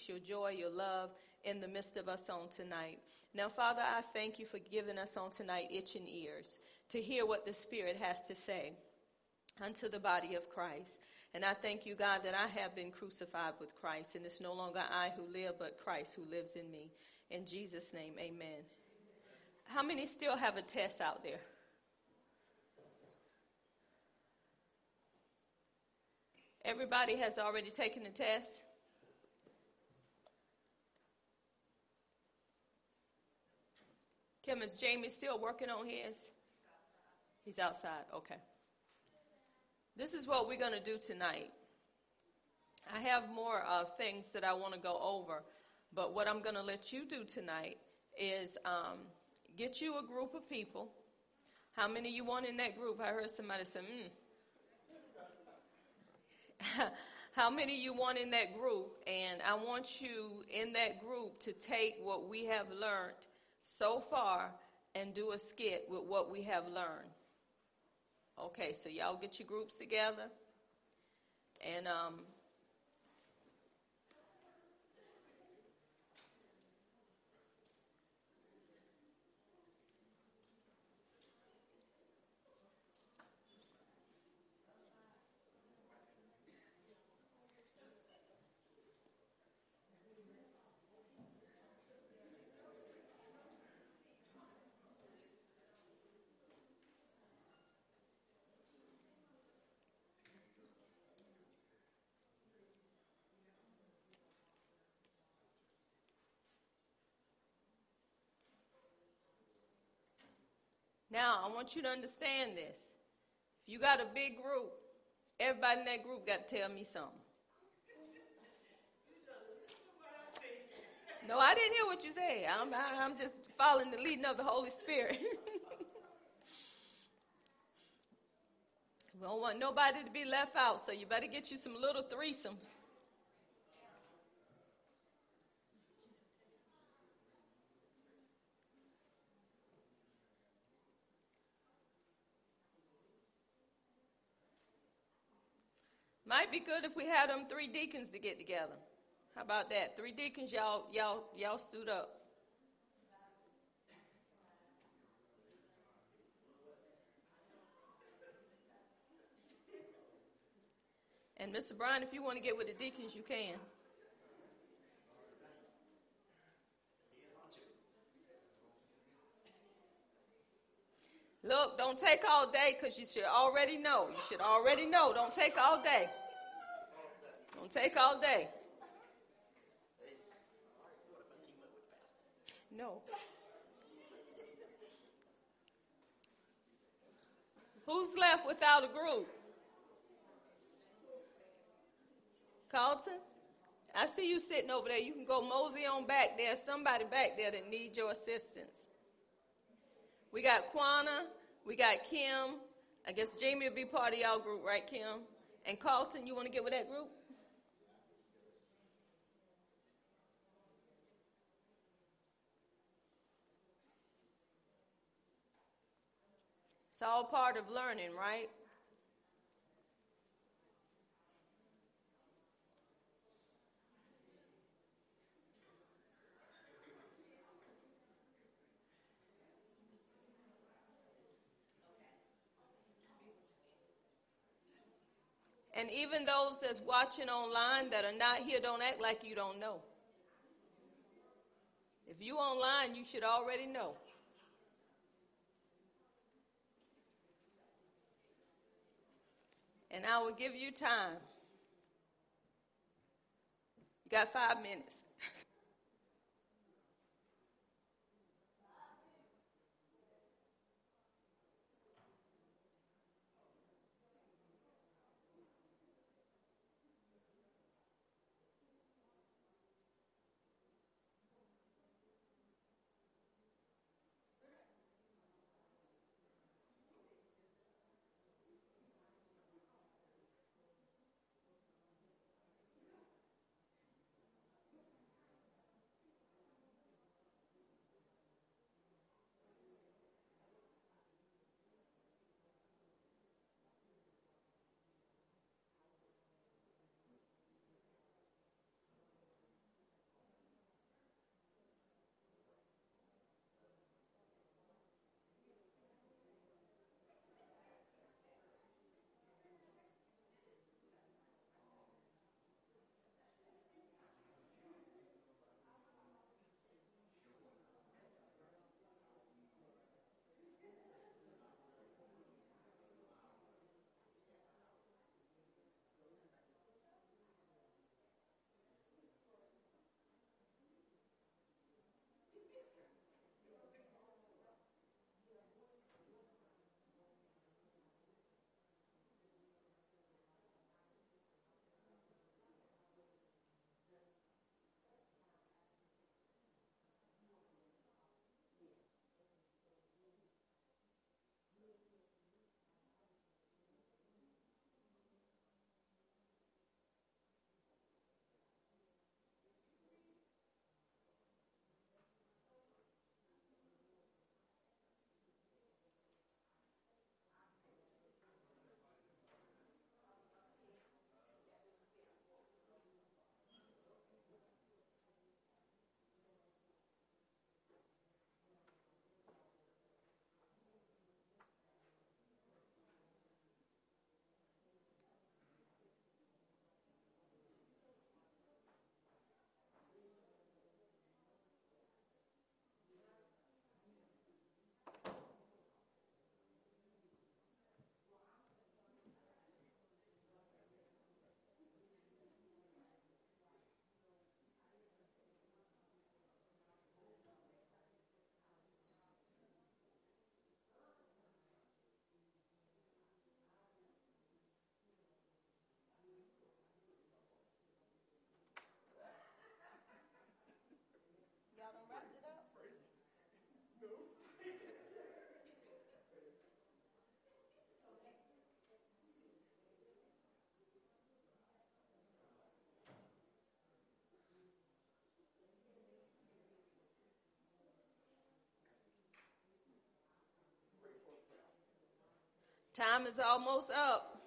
peace, your joy, your love in the midst of us on tonight. Now, Father, I thank you for giving us on tonight itching ears to hear what the Spirit has to say unto the body of Christ. And I thank you, God, that I have been crucified with Christ, and it's no longer I who live, but Christ who lives in me. In Jesus' name, amen. How many still have a test out there? Everybody has already taken the test? Kim, is Jamie still working on his? He's outside. Okay. This is what we're going to do tonight. I have more uh, things that I want to go over, but what I'm going to let you do tonight is um, get you a group of people. How many you want in that group? I heard somebody say, mm. How many you want in that group? And I want you in that group to take what we have learned so far and do a skit with what we have learned. Okay, so y'all get your groups together. And um, Now, I want you to understand this. If you got a big group, everybody in that group got to tell me something. No, I didn't hear what you said. I'm, I'm just following the leading of the Holy Spirit. we don't want nobody to be left out, so you better get you some little threesomes. Might be good if we had them three deacons to get together. How about that? Three deacons, y'all, y'all, y'all stood up. And Mr. Bryan, if you want to get with the deacons, you can. Look, don't take all day because you should already know. You should already know. Don't take all day. Don't take all day. No. Who's left without a group? Carlton? I see you sitting over there. You can go mosey on back there. Somebody back there that needs your assistance. We got Quana, we got Kim. I guess Jamie will be part of y'all group, right, Kim? And Carlton, you want to get with that group? It's all part of learning, right? And even those that's watching online that are not here, don't act like you don't know. If you online, you should already know. And I will give you time. You got five minutes. Time is almost up.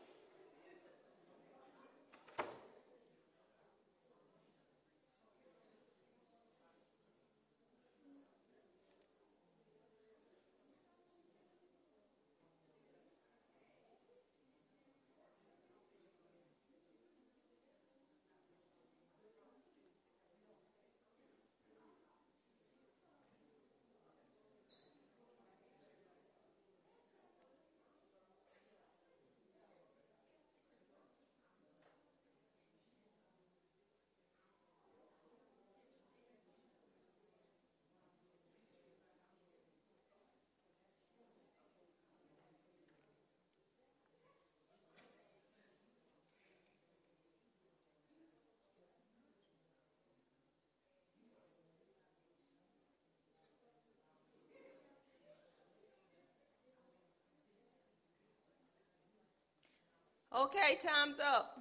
Okay, time's up.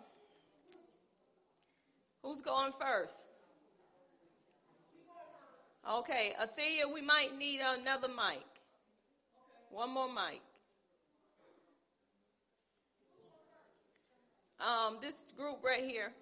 Who's going first? Okay, Athea, we might need another mic. One more mic. Um, this group right here.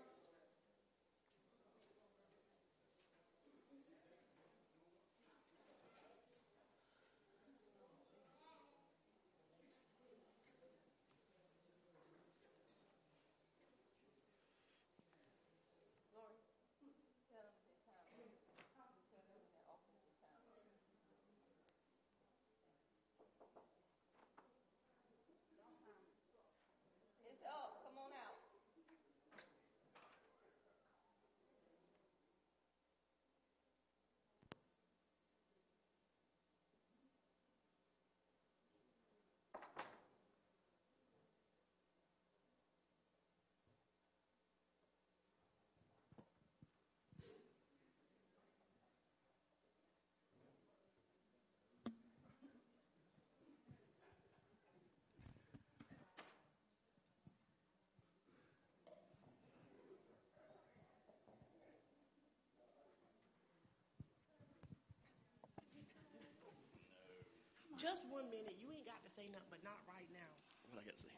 Just one minute. You ain't got to say nothing, but not right now. What I got to say?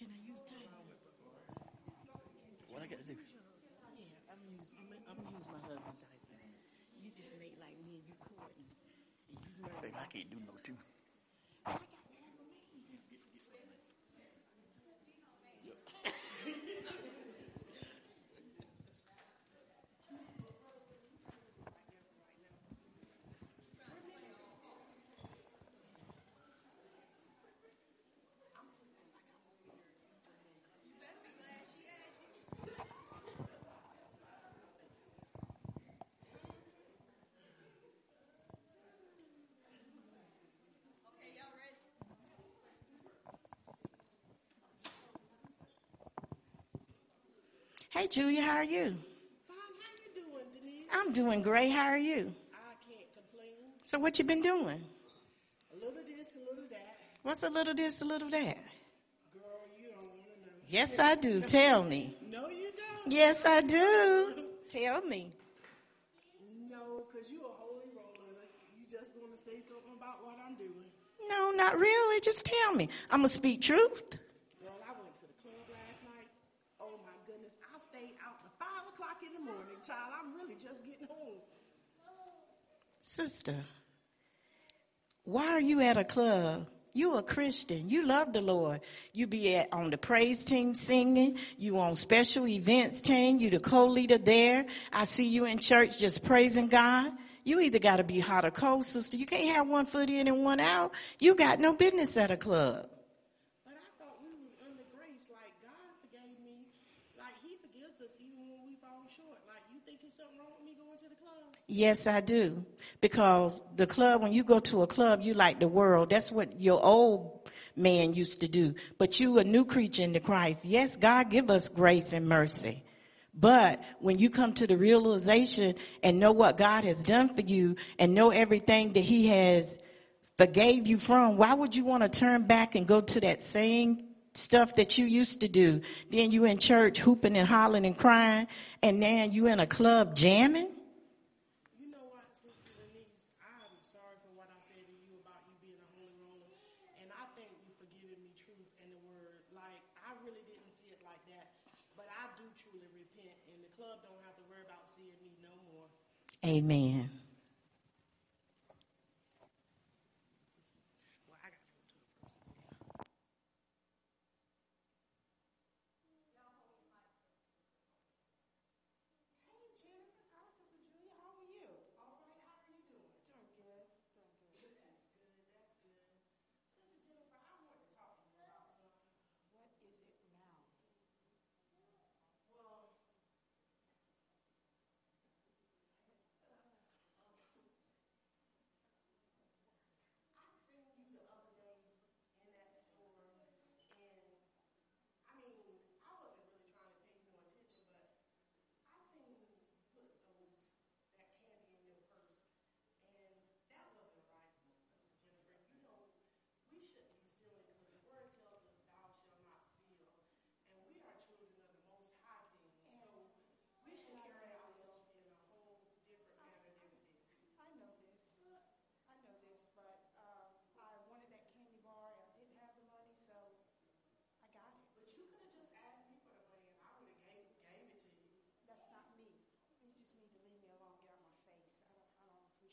Can I use Tyson? What I got to do? Yeah, I'm use I'm, gonna- I'm use my husband Tyson. You just make like me and you courting. And you know Baby, I can't do no two. Hey, Julia, how are you? Fine, how you doing, Denise? I'm doing great. How are you? I can't complain. So, what you been doing? A little this, a little that. What's a little this, a little that? Girl, you don't want to know. Yes, I do. Tell me. No, you don't. Yes, I do. Tell me. No, because you a holy roller. You just want to say something about what I'm doing. No, not really. Just tell me. I'm gonna speak truth. Girl, I went to the club last night. Oh my goodness. I stayed out to five o'clock in the morning, child. I'm really just getting home. Sister, why are you at a club? You a Christian. You love the Lord. You be at, on the praise team singing. You on special events team. You the co-leader there. I see you in church just praising God. You either got to be hot or cold, sister. You can't have one foot in and one out. You got no business at a club. But I thought we was under grace. Like God forgave me. Like He forgives us even when we fall short. Like you think there's something wrong with me going to the club? Yes, I do. Because the club, when you go to a club, you like the world. That's what your old man used to do. But you a new creature in the Christ. Yes, God give us grace and mercy. But when you come to the realization and know what God has done for you and know everything that he has forgave you from, why would you want to turn back and go to that same stuff that you used to do? Then you in church hooping and hollering and crying and now you in a club jamming? You know what, Sister Denise? I'm sorry for what I said to you about you truly repent, and the club don't have to worry about seeing me no more. Amen.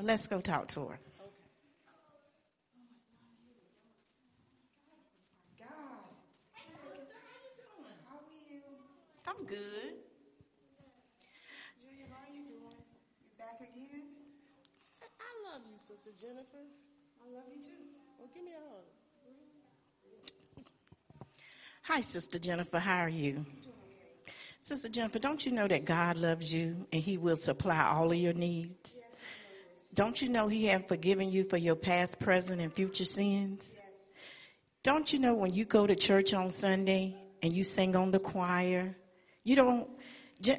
Well, let's go talk to her. God. Hey, sister, how you doing? How are you? I'm good. Julia, how are you doing? You back again? I love you, Sister Jennifer. I love you too. Well, give me a hug. Hi, Sister Jennifer. How are you? Doing okay. Sister Jennifer, don't you know that God loves you and He will supply all of your needs? Yes, I know this. Don't you know He have forgiven you for your past, present, and future sins? Yes. Don't you know when you go to church on Sunday and you sing on the choir, you don't.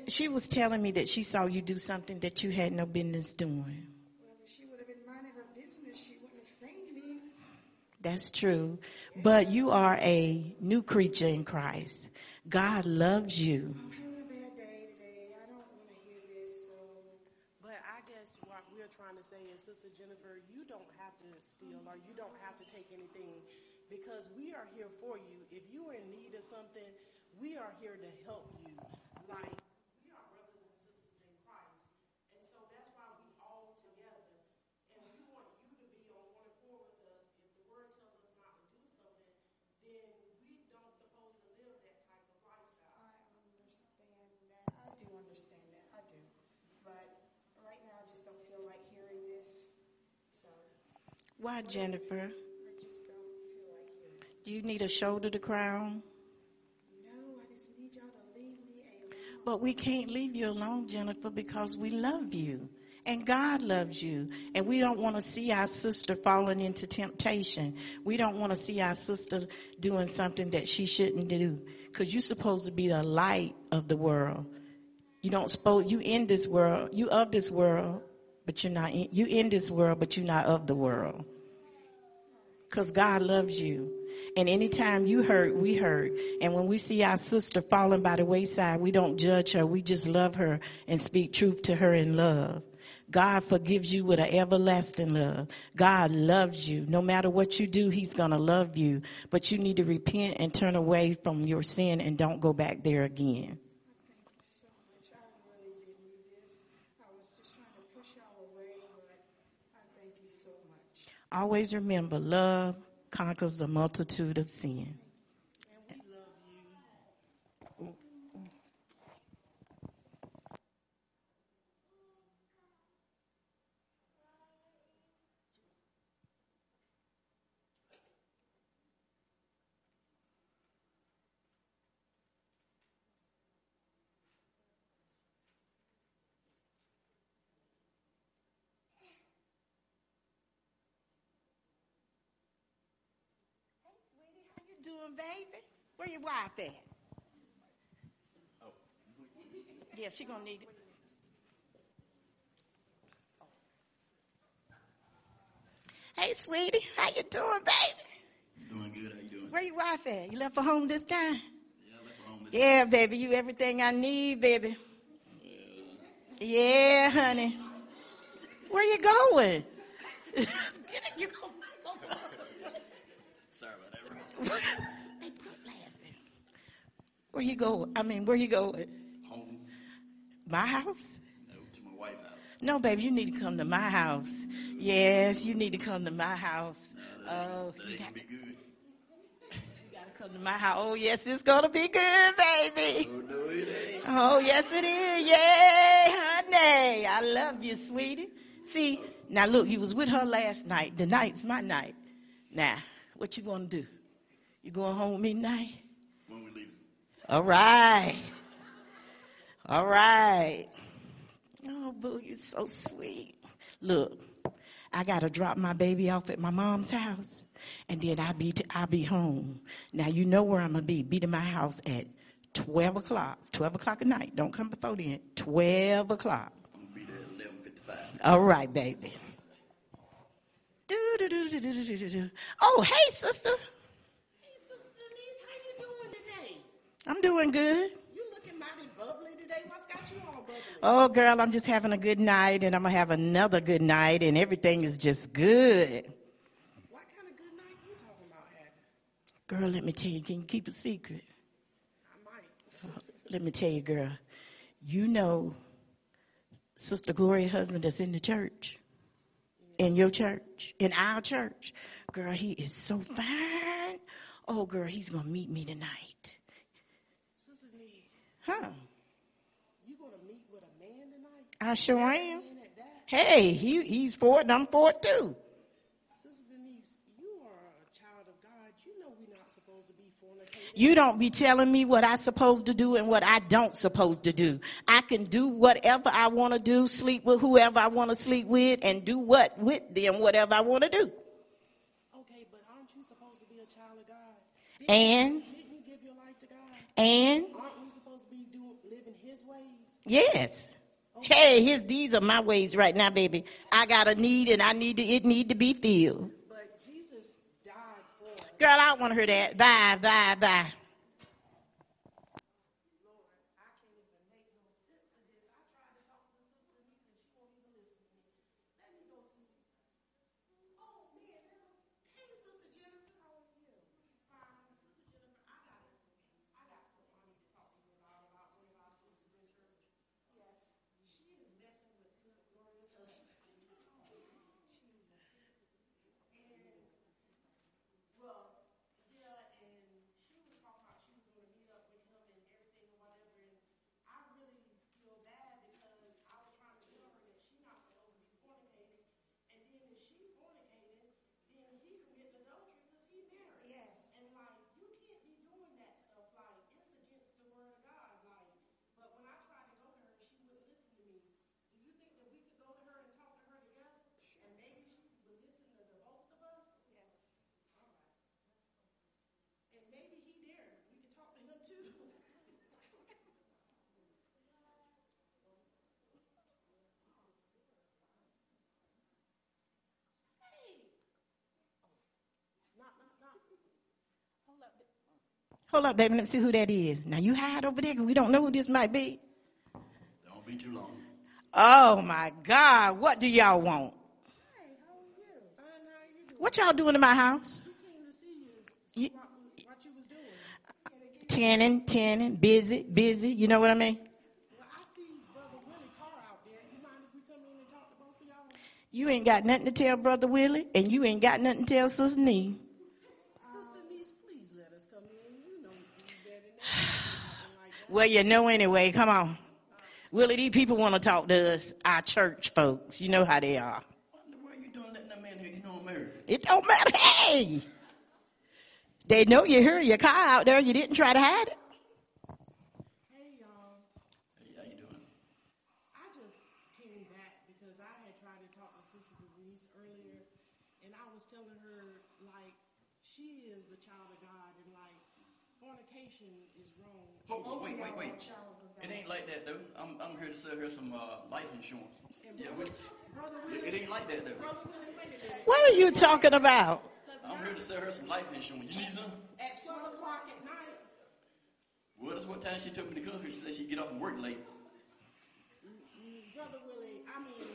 She was telling me that she saw you do something that you had no business doing. Well, if she would have been minding her business, she wouldn't have sang me. That's true. But you are a new creature in Christ. God loves you. I'm having a bad day today. I don't want to hear this, so But I guess what we're trying to say is, Sister Jennifer, you don't have to steal or you don't have to take anything because we are here for you. If you are in need of something, we are here to help you. Like, we are brothers and sisters in Christ. And so that's why we all together. And we want you to be on one accord with us. If the word tells us not to do something, then we don't supposed to live that type of lifestyle. I understand that. I do understand that. I do. But right now, I just don't feel like hearing this. So Why, Jennifer? Do you need a shoulder to cry on? No, I just need y'all to leave me alone. But we can't leave you alone, Jennifer, because we love you. And God loves you. And we don't want to see our sister falling into temptation. We don't want to see our sister doing something that she shouldn't do. Because you're supposed to be the light of the world. You don't suppose you in this world, you of this world, but you're not in, you in this world, but you're not of the world. Cause God loves you. And anytime you hurt, we hurt. And when we see our sister falling by the wayside, we don't judge her. We just love her and speak truth to her in love. God forgives you with an everlasting love. God loves you. No matter what you do, He's gonna love you. But you need to repent and turn away from your sin and don't go back there again. Thank you so much. I really did need this. I was just trying to push y'all away, but I thank you so much. Always remember, love conquers a multitude of sin. Doing, baby? Where your wife at? Oh. Yeah, she gonna need it. Hey, sweetie, how you doing, baby? Doing good. How you doing? Where your wife at? You left for home this time? Yeah, I left her home this Yeah, baby, you everything I need, baby. Yeah, honey. Where you going? You go- Sorry about that. bro. Baby, quit laughing. Where you going? I mean, where you going? Home. My house? No, to my wife's house. No, baby, you need to come to my house. Yes, you need to come to my house. Oh, That you got, good. you got to come to my house. Oh, yes, it's gonna be good, baby. Oh no, it ain't. Oh, yes, it is. Yay, honey. I love you, sweetie. See, oh. now look, you was with her last night. Tonight's my night. Now, what you gonna do? You going home with me tonight? When we leave. All right. All right. Oh, boo, you're so sweet. Look, I gotta drop my baby off at my mom's house, and then I'll be t- I'll be home. Now you know where I'm gonna be. Be to my house at twelve o'clock. Twelve o'clock at night. Don't come before then. Twelve o'clock. I'm gonna be there at eleven fifty-five. All right, baby. Oh, hey, sister. I'm doing good. You looking mighty bubbly today. What's got you all bubbly? Oh, girl, I'm just having a good night, and I'm gonna have another good night, and everything is just good. What kind of good night you talking about having? Girl, let me tell you, can you keep a secret? I might. Let me tell you, girl, you know Sister Gloria husband that's in the church, in your church, in our church. Girl, he is so fine. Oh, girl, he's gonna meet me tonight. Huh? you gonna meet with a man tonight? I sure am. Man at that? Hey, he, he's for it, and I'm for it too. Sister Denise, you are a child of God. You know we're not supposed to be fornicating. You don't be telling me what I'm supposed to do and what I don't supposed to do. I can do whatever I want to do, sleep with whoever I want to sleep with, and do what with them, whatever I want to do. Okay, but aren't you supposed to be a child of God? And, Didn't you give your life to God? and, Aren't we supposed to be doing living His yes. Hey, his these are my ways right now, baby. I got a need and I need to, it need to be filled. But Jesus died for. Girl, I don't want to hear that. Bye, bye, bye. Lord, I can't even make no sense of this. I tried to talk to Sister Denise and she won't even listen to me. Let me go see. Oh man, that was. Hey, Sister Jennifer, how are you? Fine, Sister Jennifer. I got it. I got something I need to talk to you about about one of our sisters in church. Yes. She is messing with Sister Gloria's husband. Jesus. And well, yeah, and she was talking about she was going to meet up with him and everything and whatever. And I really feel bad because I was trying to tell her that she's not supposed to be fornicating. And then if she fornicated, then he committed adultery because he married. Yes. And like, you can't be doing that stuff. Like, it's against the word of God. Like, but when I tried to go to her, she wouldn't listen to me. Do you think that we could go to her and talk to her together? And maybe she would listen to the both of us? Yes. And maybe he there. We could talk to him too. hey. Knock, knock, knock. Hold up, baby. Let me see who that is. Now you hide over there we don't know who this might be. Don't be too long. Oh my God. What do y'all want? Hey, how are you? Fine, how are you doing? What y'all doing in my house? We came to see you. What, what you was doing. Tanning, tanning, busy, busy. You know what I mean? Well, I see Brother Willie Carr out there. You mind if we come in and talk to both of y'all? You ain't got nothing to tell Brother Willie, and you ain't got nothing to tell Sister Nee. Sister Niece, please let us come in. You know you better than that. like that. Well, you know anyway. Come on. Willie, these people want to talk to us, our church folks. You know how they are. Why you doing letting that man here? You know I'm married. It don't matter. Hey! They know you hear your car out there. You didn't try to hide it. Hey, y'all. Hey, how you doing? I just came back because I had tried to talk to Sister Denise earlier, and I was telling her like she is a child of God, and like fornication is wrong. Oh, wait, wait, wait. It ain't like that though. I'm, I'm here to sell her some uh, life insurance. Yeah, we, it, Willie, it ain't like that though. Willie, wait a minute. What are you talking about? I'm here to sell her some life insurance. You need some? at twelve o'clock at night, Well, that's what time she took me to come. 'cause She said she'd get up and work late. brother Willie, I mean,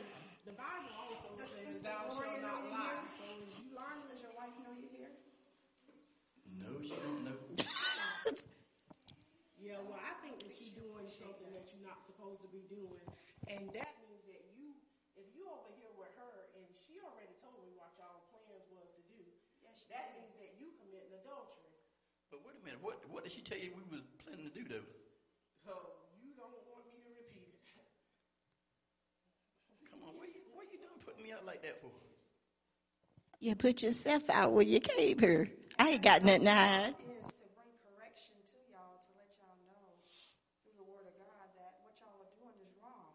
the Bible also Does says, Sister "Thou shalt not you lie." here? So you lying? Does your wife know you're here? No, she don't know. Yeah, well, I think that you're doing something that you're not supposed to be doing, and that means that you, if you over here with her, and she already told me what y'all plans was to do, that means that you committing adultery. But wait a minute. What what did she tell you we was planning to do though? So you don't want me to repeat it. Come on, what you, what you doing putting me out like that for? You put yourself out where you came here. I ain't got nothing to hide. Is to bring correction to y'all to let y'all know through the word of God that what y'all are doing is wrong.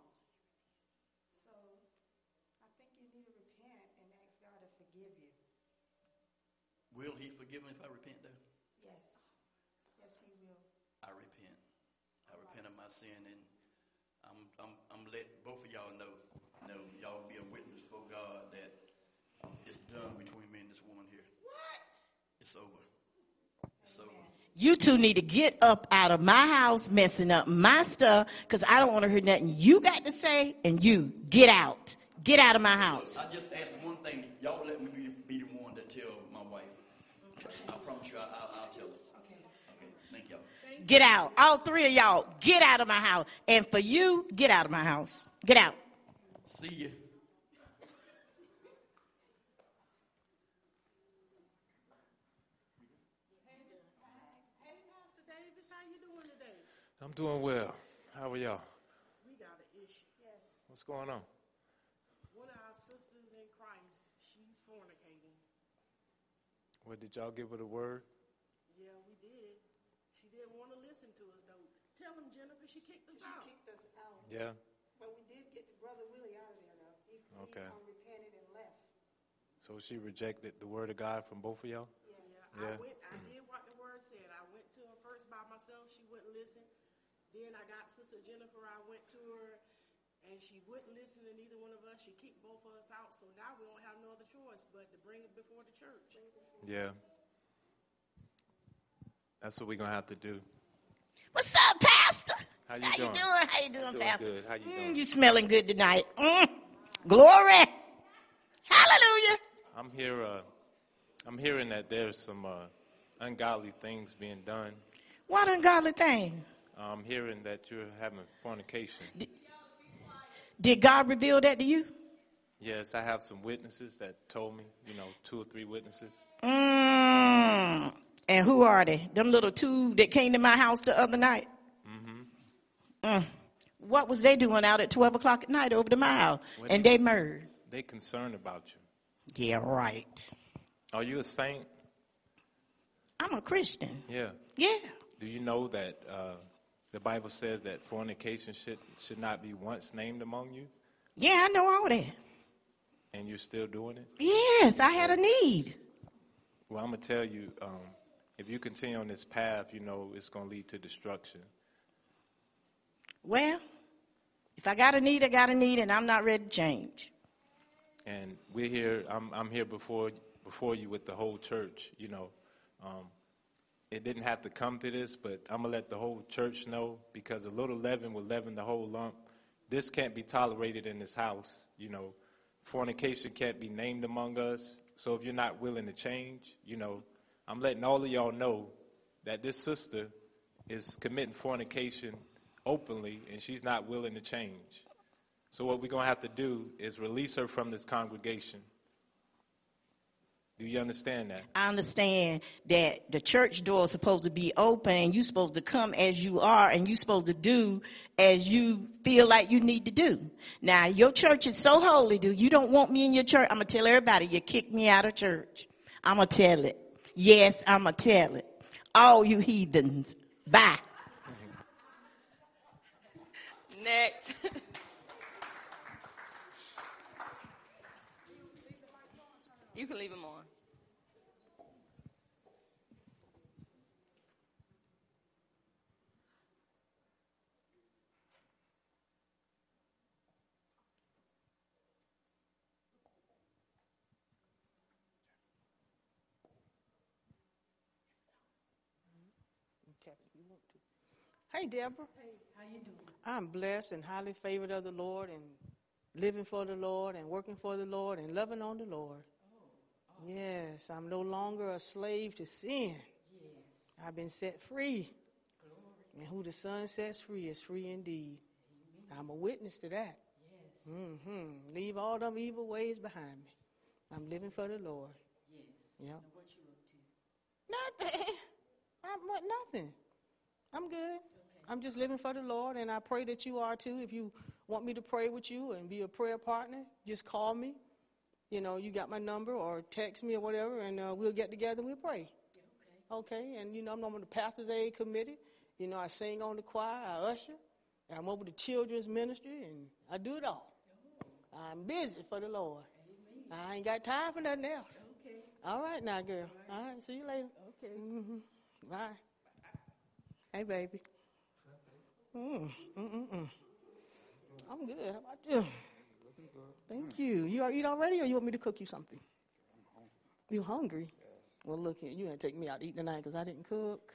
So I think you need to repent and ask God to forgive you. Will he forgive me if I repent though? Yes. Yes, he will. I repent. I repent of my sin, and I'm I'm I'm let both of y'all know. know y'all be a witness for God that it's done between me and this woman here. What? It's over. It's over. You two need to get up out of my house messing up my stuff because I don't want to hear nothing you got to say and you get out. Get out of my house. I just ask one thing. Y'all let me be, be the one that tell my wife. I promise you, I, I'll, I'll tell her. Okay. Okay, thank y'all. Get out. All three of y'all, get out of my house. And for you, get out of my house. Get out. See you. Hey, Pastor Davis, how you doing today? I'm doing well. How are y'all? We got an issue. Yes. What's going on? One of our sisters in Christ, she's fornicating. What did y'all give her the word? Yeah, we did. She didn't want to listen to us though. Tell him, Jennifer, she kicked us She out. kicked us out. Yeah. But we did get the brother Willie out of there though. He, Okay. he um, repented and left. So she rejected the word of God from both of y'all? Yeah, Yeah. I went. I did what the word said. I went to her first by myself. She wouldn't listen. Then I got Sister Jennifer. I went to her, and she wouldn't listen to neither one of us. She kicked both of us out. So now we don't have no other choice but to bring it before the church. Yeah. That's what we're going to have to do. What's up, Pastor? How you How doing? you doing? How you doing, doing Pastor? good. How you Mm, you smelling good tonight. Mm. Glory. Hallelujah. I'm here. Uh, I'm hearing that there's some uh, ungodly things being done. What ungodly thing? I'm hearing that you're having fornication. Did God reveal that to you? Yes, I have some witnesses that told me, you know, two or three witnesses. Mm. And who are they? Them little two that came to my house the other night? Mm-hmm. Mm. What was they doing out at 12 o'clock at night over the mile? And do they murdered. They concerned about you. Yeah, right. Are you a saint? I'm a Christian. Yeah. Yeah. Do you know that uh, the Bible says that fornication should should not be once named among you, Yeah, I know all that. and you're still doing it? Yes, I had a need. Well, I'm gonna tell you, um, if you continue on this path, you know it's gonna lead to destruction. Well, if I got a need, I got a need, and I'm not ready to change. And we're here. I'm I'm here before before you with the whole church. You know, um, it didn't have to come to this, but I'm gonna let the whole church know because a little leaven will leaven the whole lump. This can't be tolerated in this house. You know, fornication can't be named among us. So if you're not willing to change, you know, I'm letting all of y'all know that this sister is committing fornication openly, and she's not willing to change. So what we're going to have to do is release her from this congregation. Do you understand that? I understand that the church door is supposed to be open you're supposed to come as you are and you're supposed to do as you feel like you need to do. Now, your church is so holy, dude. You don't want me in your church. I'm going to tell everybody you kicked me out of church. I'm going to tell it. Yes, I'm going to tell it. All you heathens. Bye. Next. you can leave them on. cap it if you want to. Hey, Deborah. Hey, how you doing? I'm blessed and highly favored of the Lord and living for the Lord and working for the Lord and loving on the Lord. Oh. Yes, I'm no longer a slave to sin. Yes. I've been set free. Glory. And who the Son sets free is free indeed. I'm a witness to that. Yes. Mm-hmm. Leave all them evil ways behind me. I'm living for the Lord. Yes. Yep. Now what you up to? Nothing. I'm what? Nothing. I'm good. I'm just living for the Lord, and I pray that you are too. If you want me to pray with you and be a prayer partner, just call me. You know, you got my number, or text me or whatever, and uh, we'll get together and we'll pray. Okay. Okay? And you know, I'm on the pastor's aid committee. You know, I sing on the choir, I usher, and I'm over the children's ministry, and I do it all. I'm busy for the Lord. I ain't got time for nothing else. Okay. All right, now, girl. All right, see you later. Okay. hmm Bye. Hey, baby. Mm, mm, mm, mm. I'm good. How about you? Thank you. You are eat already, or you want me to cook you something? You hungry? Yes. Well, look here. You gonna take me out to eat tonight because I didn't cook.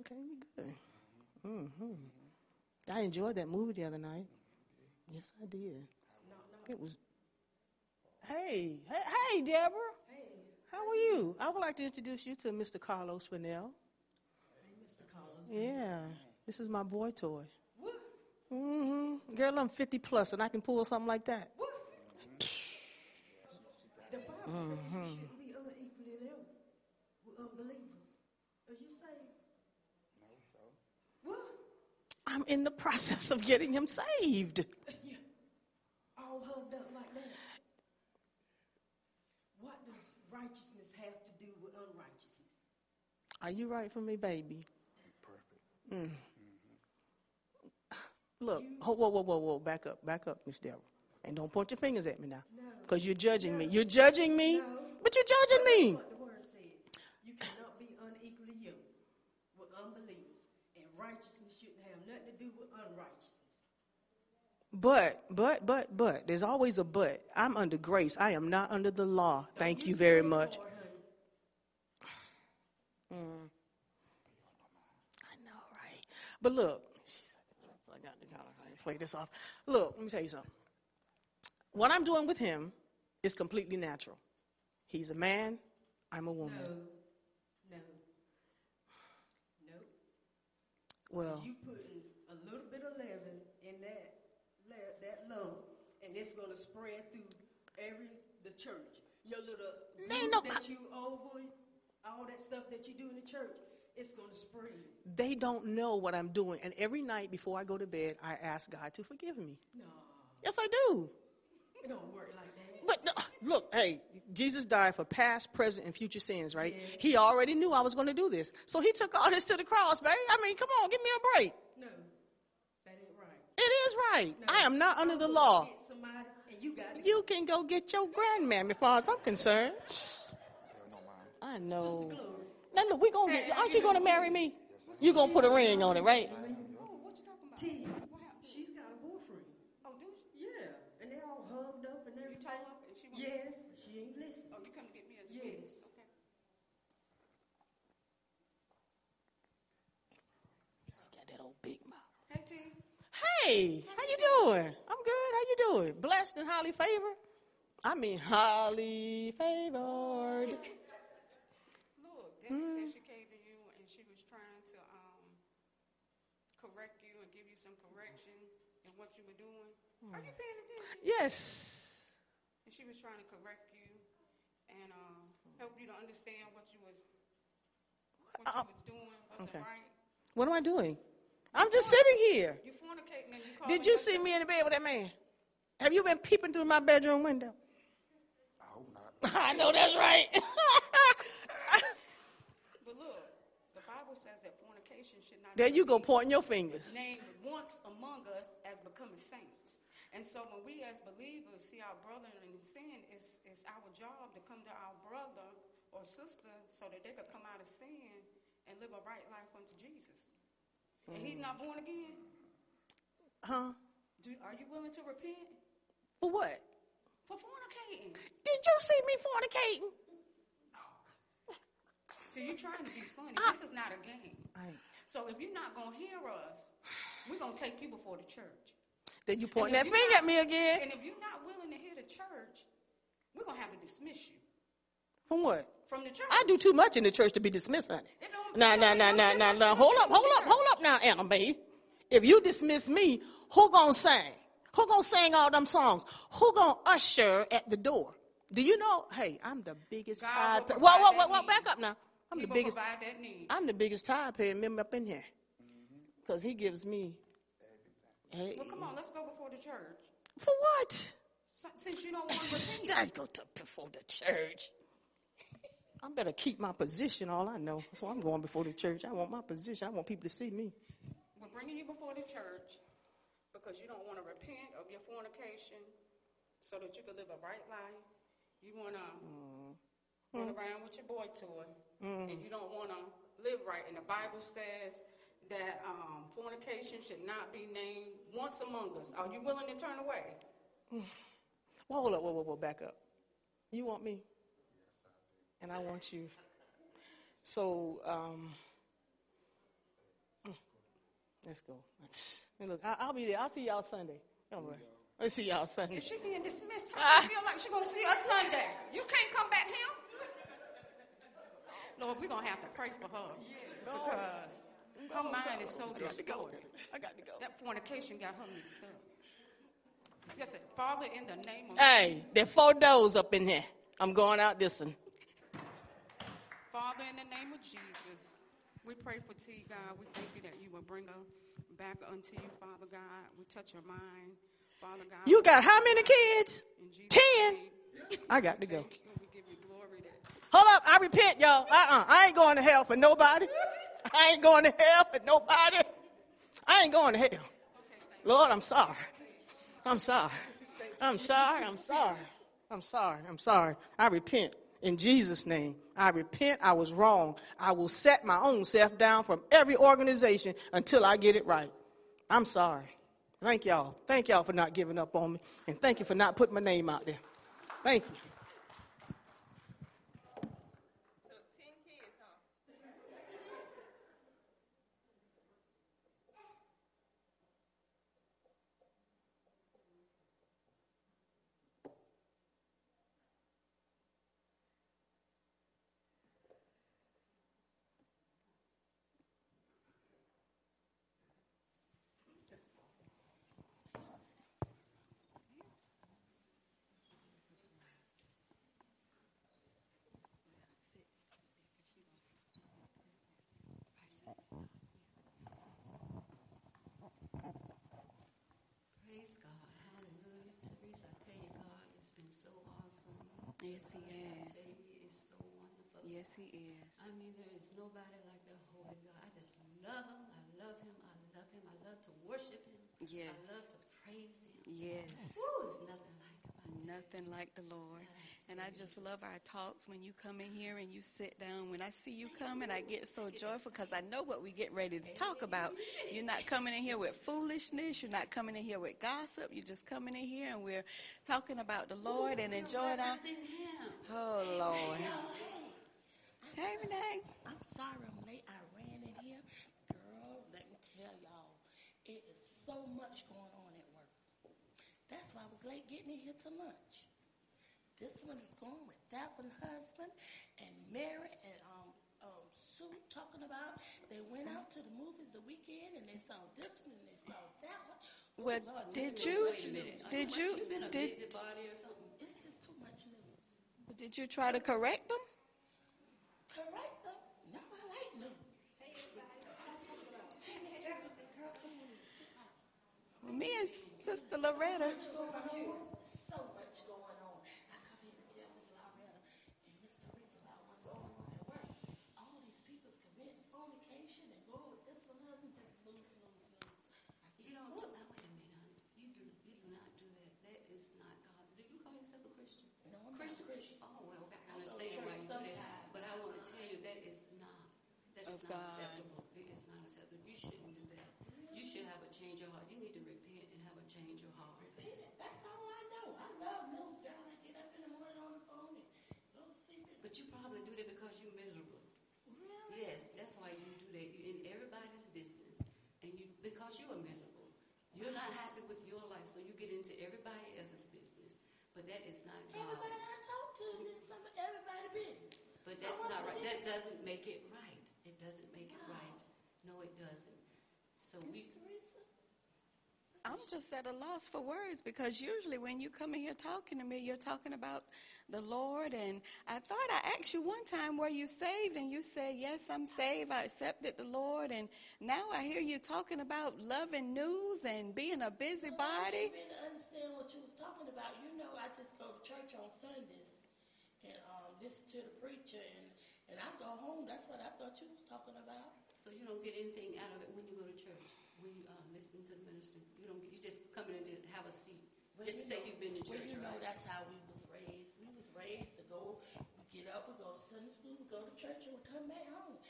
Okay, we good. hmm I enjoyed that movie the other night. Yes, I did. It was. Hey, hey, hey, Deborah. Hey, How are you? I would like to introduce you to Mr. Carlos Fennell. hey, Mr. Carlos. Yeah, this is my boy toy. What? Mm-hmm. Girl, I'm 50 plus, and I can pull something like that. What? The Bible says you shouldn't be unequally yoked with unbelievers. Are you saying? No, so What? I'm in the process of getting him saved. Yeah. All hugged up like that. What does righteousness have to do with unrighteousness? Are you right for me, baby? perfect. Look, ho- whoa, whoa, whoa, whoa, back up, back up, Miss Deborah. And don't point your fingers at me now. Because you're judging me. You're judging me, but you're judging me. What the word said. You cannot be unequally yoked with unbelievers. And righteousness shouldn't have nothing to do with unrighteousness. But, but, but, but, there's always a but. I'm under grace. I am not under the law. Thank you very much. Honey. Mm. I know, right? But look, she's I got to kind of play this off. Look, let me tell you something. What I'm doing with him is completely natural. He's a man. I'm a woman. No. No. No. Well, You putting a little bit of leaven in that that lump, and it's gonna spread through every the church. Your little group know- that you over, all that stuff that you do in the church, it's gonna spread. they don't know what I'm doing, and every night before I go to bed, I ask God to forgive me. No, Yes, I do. it don't work like that. But no, look, hey, Jesus died for past, present, and future sins, right? He already knew I was going to do this, so he took all this to the cross, baby. I mean, come on, give me a break. No, that ain't right. It is right. No. I am not under the law. Somebody, and you got to You can go get your grandmammy, as far as I'm concerned. Hell no, mine. I know. Sister Glory. Now look, we gonna get. Aren't you gonna marry me? You gonna put a ring on it, right? Oh, what you talking about? T, What she's got a boyfriend. Oh, do she? Yeah, and they all hugged up and everything. told her and she won't- Yes, she ain't listening. Oh, you come to get me as Yes. well? Okay. She got that old big mouth. Hey, T. Hey, how you doing? I'm good. How you doing? Blessed and highly favored. I mean, highly favored. Look, Debbie said she came to you and she was trying to um, correct you and give you some correction in what you were doing. Are you paying attention? Yes. And she was trying to correct you and um, help you to understand what you was what Uh, you was doing wasn't okay. right. What am I doing? I'm just sitting here. You fornicating and you Did you yourself- see me in the bed with that man? Have you been peeping through my bedroom window? I hope not. I know that's right. But look, the Bible says that fornication should not. There you go, pointing your fingers. named once among us as becoming saints. And so when we as believers see our brother in sin, it's, it's our job to come to our brother or sister so that they could come out of sin and live a right life unto Jesus. And he's not born again. Huh? Do, are you willing to repent For what? for fornicating? Did you see me fornicating? See, you're trying to be funny. I- this is not a game. I, So if you're not gonna hear us, we're gonna take you before the church. then you And point that finger not- at me again. And if you're not willing to hear the church, we're gonna have to dismiss you From what? from the church. I do too much in the church to be dismissed, honey. It don't- Nah, it nah, nah, nah, nah, nah. Hold up, hold up, hold up now, Anna Mae. If you dismiss me, who gonna sing? Who gonna sing all them songs? Who gonna usher at the door? Do you know? Hey, I'm the biggest God will whoa, whoa, whoa, whoa! Back up now. I'm He the biggest. provide that need. I'm the biggest tithe paying member up in here. Cause he gives me. Hey, Well, come on, let's go before the church. for what? Since you don't want to repent. Let's go to before the church. I better keep my position. All I know, so I'm going before the church. I want my position. I want people to see me. We're bringing you before the church because you don't want to repent of your fornication so that you can live a right life. You want to Mm-hmm. run around with your boy toy, and you don't want to live right. And the Bible says that um, fornication should not be named once among us. Are you willing to turn away? Whoa, hold up, whoa, whoa, whoa, back up. You want me? And I want you. So, um, mm, let's go. Hey, look, I, I'll be there. I'll see y'all Sunday. Don't worry. I'll see y'all Sunday. If she being dismissed, how she feel like she gonna see us Sunday? You can't come back here. Lord, we're gonna have to pray for her because her oh, mind is so I got to go. distorted. I got to go. That fornication got her mixed up. Yes, sir. Father, in the name of Hey, there four doors up in here. I'm going out this one. Father, in the name of Jesus, we pray for T, God. We thank you that you will bring her back unto you, Father God. We touch her mind, Father God. You got how many kids? Ten. name, I got to go. Hold up, I repent, y'all. Uh-uh. I ain't going to hell for nobody. I ain't going to hell for nobody. I ain't going to hell. Lord, I'm sorry. I'm sorry. I'm sorry. I'm sorry. I'm sorry. I'm sorry. I repent in Jesus' name. I repent. I was wrong. I will set my own self down from every organization until I get it right. I'm sorry. Thank y'all. Thank y'all for not giving up on me. And thank you for not putting my name out there. Thank you. Took 10 kids, huh? Praise God. Hallelujah. Teresa, I tell you, God has been so awesome. Yes, he I has. tell you, he is so wonderful. Yes, he is. I mean, there is nobody like the Holy God. I just love him. I love him. I love him. I love to worship him. Yes. I love to praise him. Yes. Woo, there's nothing like him. I tell you. Nothing like the Lord. And I just love our talks when you come in here and you sit down. When I see you coming, I get so joyful because I know what we get ready to talk about. You're not coming in here with foolishness. You're not coming in here with gossip. You're just coming in here and we're talking about the Lord and enjoying our. Oh, Lord. Hey, Renee. I'm sorry I'm late. I ran in here. Girl, let me tell y'all, it is so much going on at work. That's why I was late getting in here to lunch. This one is going with that one husband and Mary and um, um, Sue talking about they went out to the movies the weekend and they saw this one and they saw that one. Oh, Well, Lord, did you, did you, You did, busybody or something? It's just too much news. did you try to correct them? Correct them. No, I like. Well, me and Sister Loretta. So much going on. I come here to tell Miss Loretta and Miss Teresa about what's going on at work. All these people's committing fornication and going with this one husband, just lose, lose, lose. I You just don't. look. Now, wait a minute, honey. You do. You do not do that. That is not God. Do you call yourself a Christian? No, I'm not Christian. Christian. Oh well, I I go to understand why church you do that. sometimes. But I want to tell you that is not. That is Of not God. acceptable. It is not acceptable. You shouldn't do that. You should have a change of heart. You need to repent and have a change of heart. That's all I know. I love news, girl. I get up in the morning on the phone and go to sleep. But you probably do that because you're miserable. Really? Yes, that's why you do that. You're in everybody's business, and you because you are miserable. You're not uh-huh. happy with your life, so you get into everybody else's business. But that is not God. Everybody I talk to is in some everybody business. But that's not right. That doesn't make it right. It doesn't make it right. No, it doesn't. So we. I'm just at a loss for words because usually when you come in here talking to me, you're talking about the Lord. And I thought I asked you one time, were you saved? And you said, yes, I'm saved. I accepted the Lord. And now I hear you talking about loving news and being a busybody. I didn't understand what you was talking about. You know, I just go to church on Sundays and um, listen to the preacher, and, and I go home. That's what I thought you was talking about. So you don't get anything out of it when you go to church. When you uh, listen to the minister, you don't. Get, you just come in and have a seat. Well, just you say know- you've been to church. well, church, you know, that's how we was raised. We was raised to go, we get up, we go to Sunday school, we go to church, and we come back home.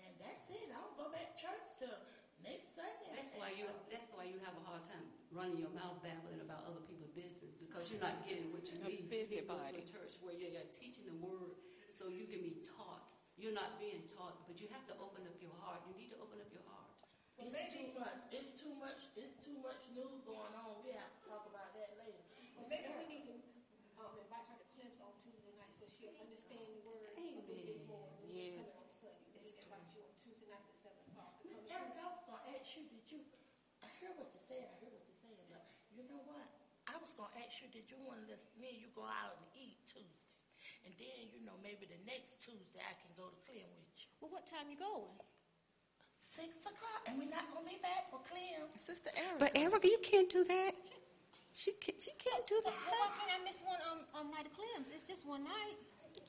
And that's it. I don't go back to church till next Sunday. That's why you. That's why you have a hard time running your mouth babbling about other people's business because you're not getting what you A need. You need to go to a church where you're teaching the word, so you can be taught. You're not being taught, but you have to open up your heart. You need to open up your heart. It's too much. It's too much. It's too much news going on. We have to talk about that later. Well, maybe we need to um, invite her to Clem's on Tuesday night so she'll understand the word a little bit more. Yes. coming on Sunday. We That's invite you on Tuesday nights at seven o'clock. Miss come Erica, I was gonna ask you, did you? I heard what you said. I heard what you said, but you know what? I was gonna ask you, did you want to let me and you go out and eat Tuesday, and then you know maybe the next Tuesday I can go to Clem with you. Well, what time you going? Six o'clock, and we're not gonna be back for Clem. Sister Erica. But Erica, you can't do that. She can't, she can't do Well, that. why can't I miss one on, on night of Clem's? It's just one night.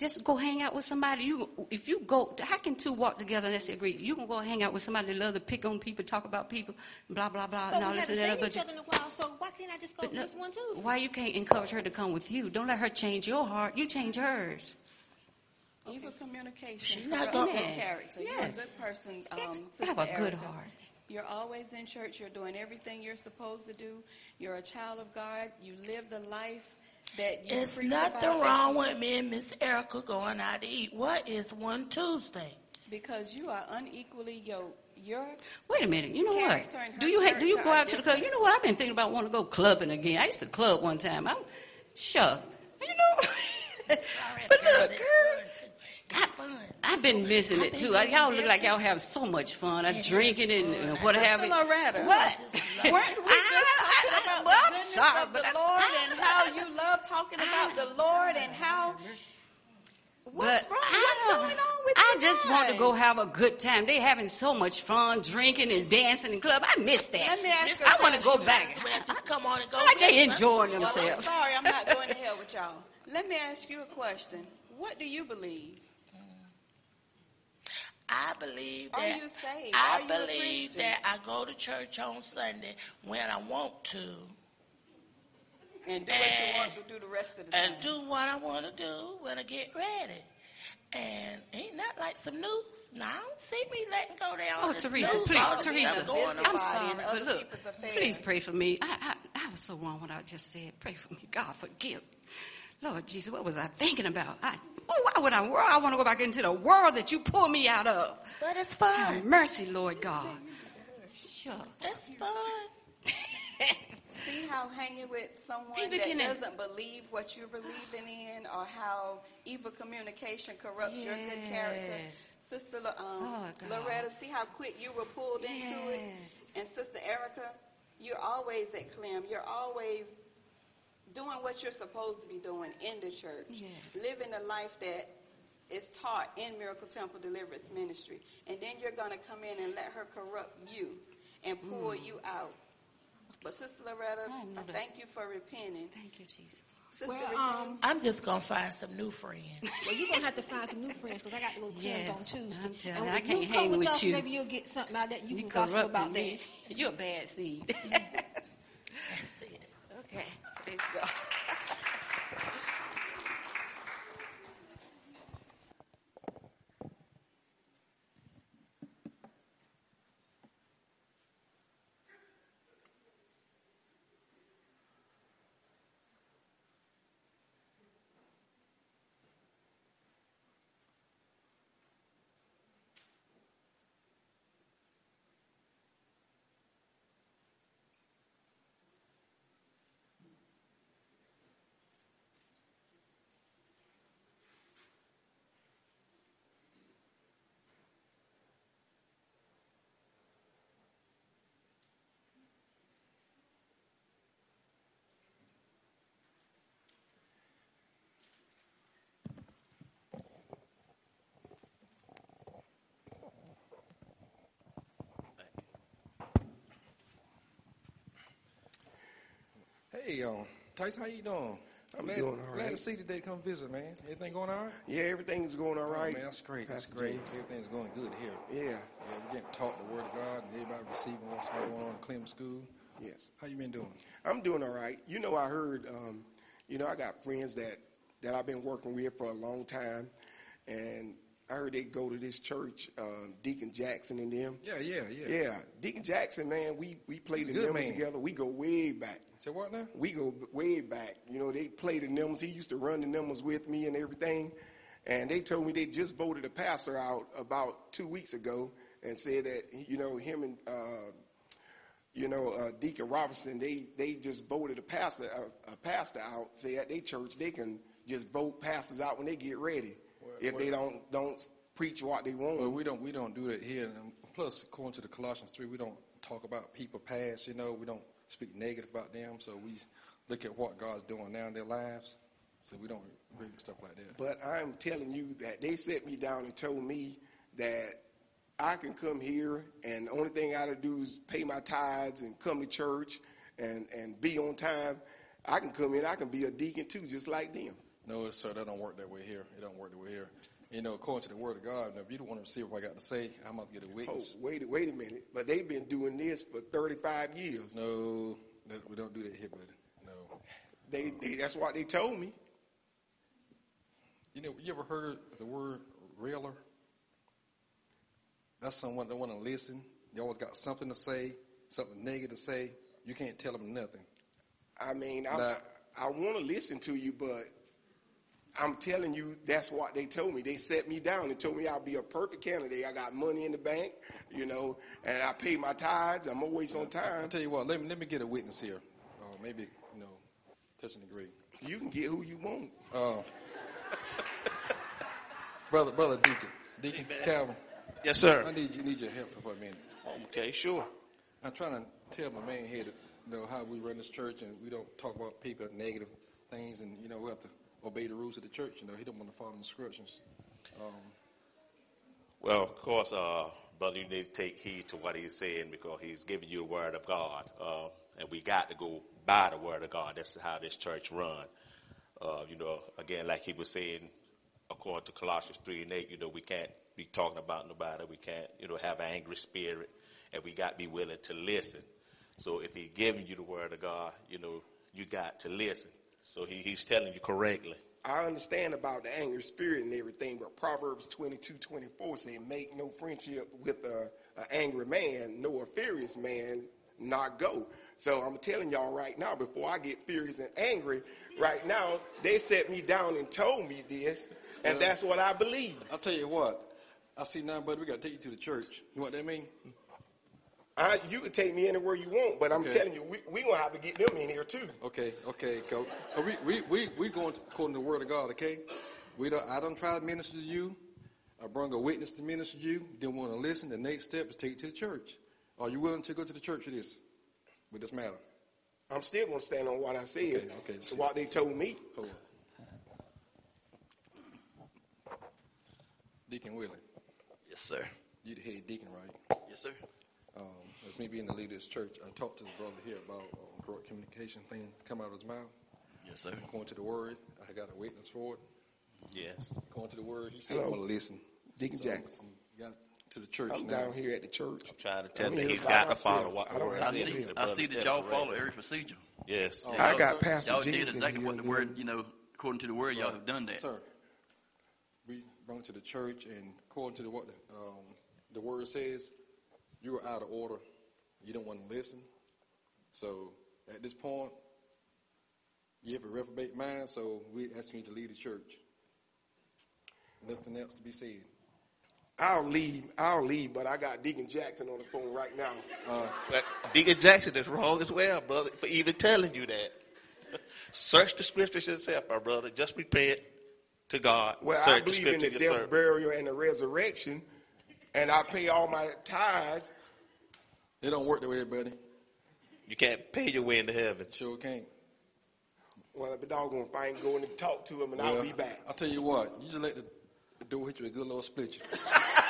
Just go hang out with somebody. You, if you go, how can two walk together and they agree? You can go hang out with somebody that love to pick on people, talk about people, blah blah blah, But and all we this haven't and that. seen But each other in a while, so why can't I just go but no, miss one Tuesday? why you can't encourage her to come with you? Don't let her change your heart. You change hers. Evil communication She's not gonna- good character. You're a Yes. good person, um, Sister Have a good Erica. heart. You're always in church. You're doing everything you're supposed to do. You're a child of God. You live the life that you preach nothing wrong with me and Miss Erica going out to eat. What is one Tuesday? because you are unequally yoked. Your Wait a minute. You know what? Do you ha- do you go out to the club? You know what? I've been thinking about wanting to go clubbing again. I used to club one time. I'm sure. You know. but look, girl, It's fun. I've been missing I've it been too. going Y'all look like y'all have so much fun. I'm Yes, drinking and fun. uh, what have you. Loretta, What? weren't we just talking about well, the I'm sorry, of but the I- Lord and how you love talking about the Lord and how what's But wrong? I, What's going on with I your just want to go have a good time. They having so much fun drinking and dancing in club. I miss that. Let me ask Miss you a I want to go back. Well, just come on and go. Like they with us. enjoying Well, I'm themselves. sorry, I'm not going to hell with y'all. Let me ask you a question. What do you believe? I believe Are that you saved? I Are you believe Christian? that I go to church on Sunday when I want to And do what you want to do the rest of the time. and do what I want to do when I get ready. And ain't that like some news? Now I don't see me letting go there. Oh, Teresa, please, Teresa, going I'm sorry, but look, please pray for me. I, I, I was so wrong what I just said. Pray for me. God, forgive. Lord Jesus, what was I thinking about? I, oh, why would I? I want to go back into the world that you pulled me out of. But it's fun. Have mercy, Lord God. Sure. It's fun. See how hanging with someone People that doesn't believe what you're believing in, or how evil communication corrupts your good character. Sister um, Oh. Loretta, see how quick you were pulled into it. And Sister Erica, you're always at Clem. You're always doing what you're supposed to be doing in the church, Yes. living the life that is taught in Miracle Temple Deliverance Ministry, and then you're going to come in and let her corrupt you and pull Mm. you out. But Sister Loretta, I I thank you for repenting. Thank you, Jesus. Sister Well, um, I'm just gonna find some new friends. well, you're gonna have to find some new friends because I got to go to Yes, on Tuesday. I'm telling And you, I can't you hang come with us, you. Maybe you'll get something out of that you, You can gossip about me. that. You're a bad seed. Praise. Hey, um, Tyson, how you doing? I'm glad, doing all Glad right. to see you today. Come visit, man. Everything going all right? Yeah, everything's going all Oh, right. man, that's great. That's great. James. Everything's going good here. Yeah. Yeah, we're getting taught the word of God, and everybody receiving what's going on in Clem School. Yes. How you been doing? I'm doing all right. You know, I heard, um, you know, I got friends that, that I've been working with for a long time, and I heard they go to this church, um, Deacon Jackson and them. Yeah, yeah, yeah. Yeah, Deacon Jackson, man, we, we play the man. together. We go way back. So what now? We go way back. You know, they play the numbers. He used to run the numbers with me and everything. And they told me they just voted a pastor out about two weeks ago and said that, you know, him and, uh, you know, uh, Deacon Robinson, they, they just voted a pastor, a, a pastor out, say at their church, they can just vote pastors out when they get ready. If they don't, don't preach what they want. Well, we don't we don't do that here. And plus, according to the Colossians three, we don't talk about people past. You know, we don't speak negative about them. So we look at what God's doing now in their lives. So we don't agree with stuff like that. But I'm telling you that they set me down and told me that I can come here and the only thing I got to do is pay my tithes and come to church and, and be on time. I can come in, I can be a deacon too, just like them. No, sir, that don't work that way here. It don't work that way here. You know, according to the Word of God, now, if you don't want to receive what I got to say, I'm about to get a Oh, witness. wait, wait a minute. But they've been doing this for 35 years. No, that, we don't do that here, buddy. No. They, they, that's what they told me. You know, you ever heard the word railer? That's someone that want to listen. They always got something to say, something negative to say. You can't tell them nothing. I mean, I, Now- I want to listen to you, but I'm telling you, that's what they told me. They set me down and told me I'll be a perfect candidate. I got money in the bank, you know, and I pay my tithes. I'm always on time. I time. tell you what, let me let me get a witness here. Uh, maybe you know, touch and agree. You can get who you want. Uh, brother, brother Deacon, Deacon Calvin. Yes, sir. I need you need your help for a minute. Okay, sure. I'm trying to tell my man here that you know how we run this church, and we don't talk about people negative things, and you know we have to obey the rules of the church. You know, he don't want to follow instructions. Um, Well, of course, uh, brother, you need to take heed to what he's saying because he's giving you the word of God, uh, and we got to go by the word of God. That's how this church run. Uh, you know, again, like he was saying, according to Colossians three and eight, you know, we can't be talking about nobody. We can't, you know, have an angry spirit, and we got to be willing to listen. So if he's giving you the word of God, you know, you got to listen. So he, he's telling you correctly. I understand about the angry spirit and everything, but Proverbs 22, 24 say, make no friendship with a, a angry man, nor a furious man not go. So I'm telling y'all right now, before I get furious and angry, right now, they set me down and told me this, and Well, that's what I believe. I'll tell you what. I see now, buddy. We got to take you to the church. You know what that mean? I, you can take me anywhere you want, but I'm Okay. telling you, we we gonna have to get them in here too. Okay, okay, go. We we we we going according to the word of God. Okay, we don't. I don't try to minister to you. I bring a witness to minister to you. You Didn't want to listen. The next step is take you to the church. Are you willing to go to the church for this? With this matter? I'm still gonna stand on what I said. Okay, okay. to what they told me. Hold on. Deacon Willie, Yes, sir. you the head deacon, right? Yes, sir. Um, as me being the leader of this church, I talked to the brother here about uh, corrupt communication thing come out of his mouth. Yes, sir. According to the word, I got a witness for it. Yes. According to the word, he said, Hello. I want to listen. Deacon So, Jackson. um, got to the church I'm now. down here at the church. I'm trying to tell I'm him that here he's got to follow what I the word have I see. The I see that y'all follow every procedure. Yes. Oh. I Y'all- got Pastor Y'all James did in exactly here what the word, you know, according to the word, y'all have done that. Sir, we brought it to the church, and according to the, what the, um, the word says, you were out of order. You don't want to listen. So at this point, you have a reprobate mind, so we're asking you to leave the church. Nothing else to be said. I'll leave. I'll leave, but I got Deacon Jackson on the phone right now. Uh, But Deacon Jackson is wrong as well, brother, for even telling you that. Search the scriptures yourself, my brother. Just repent to God. Well, Search I believe in the death, yourself. burial, and the resurrection, and I pay all my tithes. it don't work that way, buddy. You can't pay your way into heaven. Sure can't. Well, doggone if I ain't going to talk to him, and I'll be back. I'll tell you what. You just let the, the door hit you a good little split you.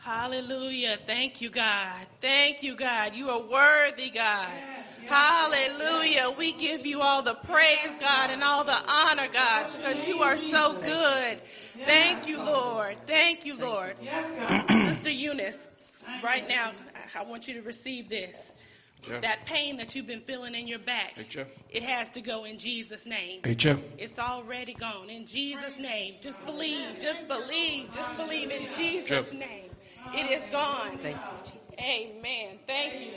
Hallelujah. Thank you, God. Thank you, God. You are worthy, God. Hallelujah. We give you all the praise, God, and all the honor, God, because you are so good. Thank you, Lord. Thank you, Lord. Sister Eunice, right now, I want you to receive this. Joe. That pain that you've been feeling in your back, it has to go in Jesus' name. It's already gone in Jesus' name. Just believe, just believe, just believe in Jesus' name. It is gone. Thank you. Amen. Thank you.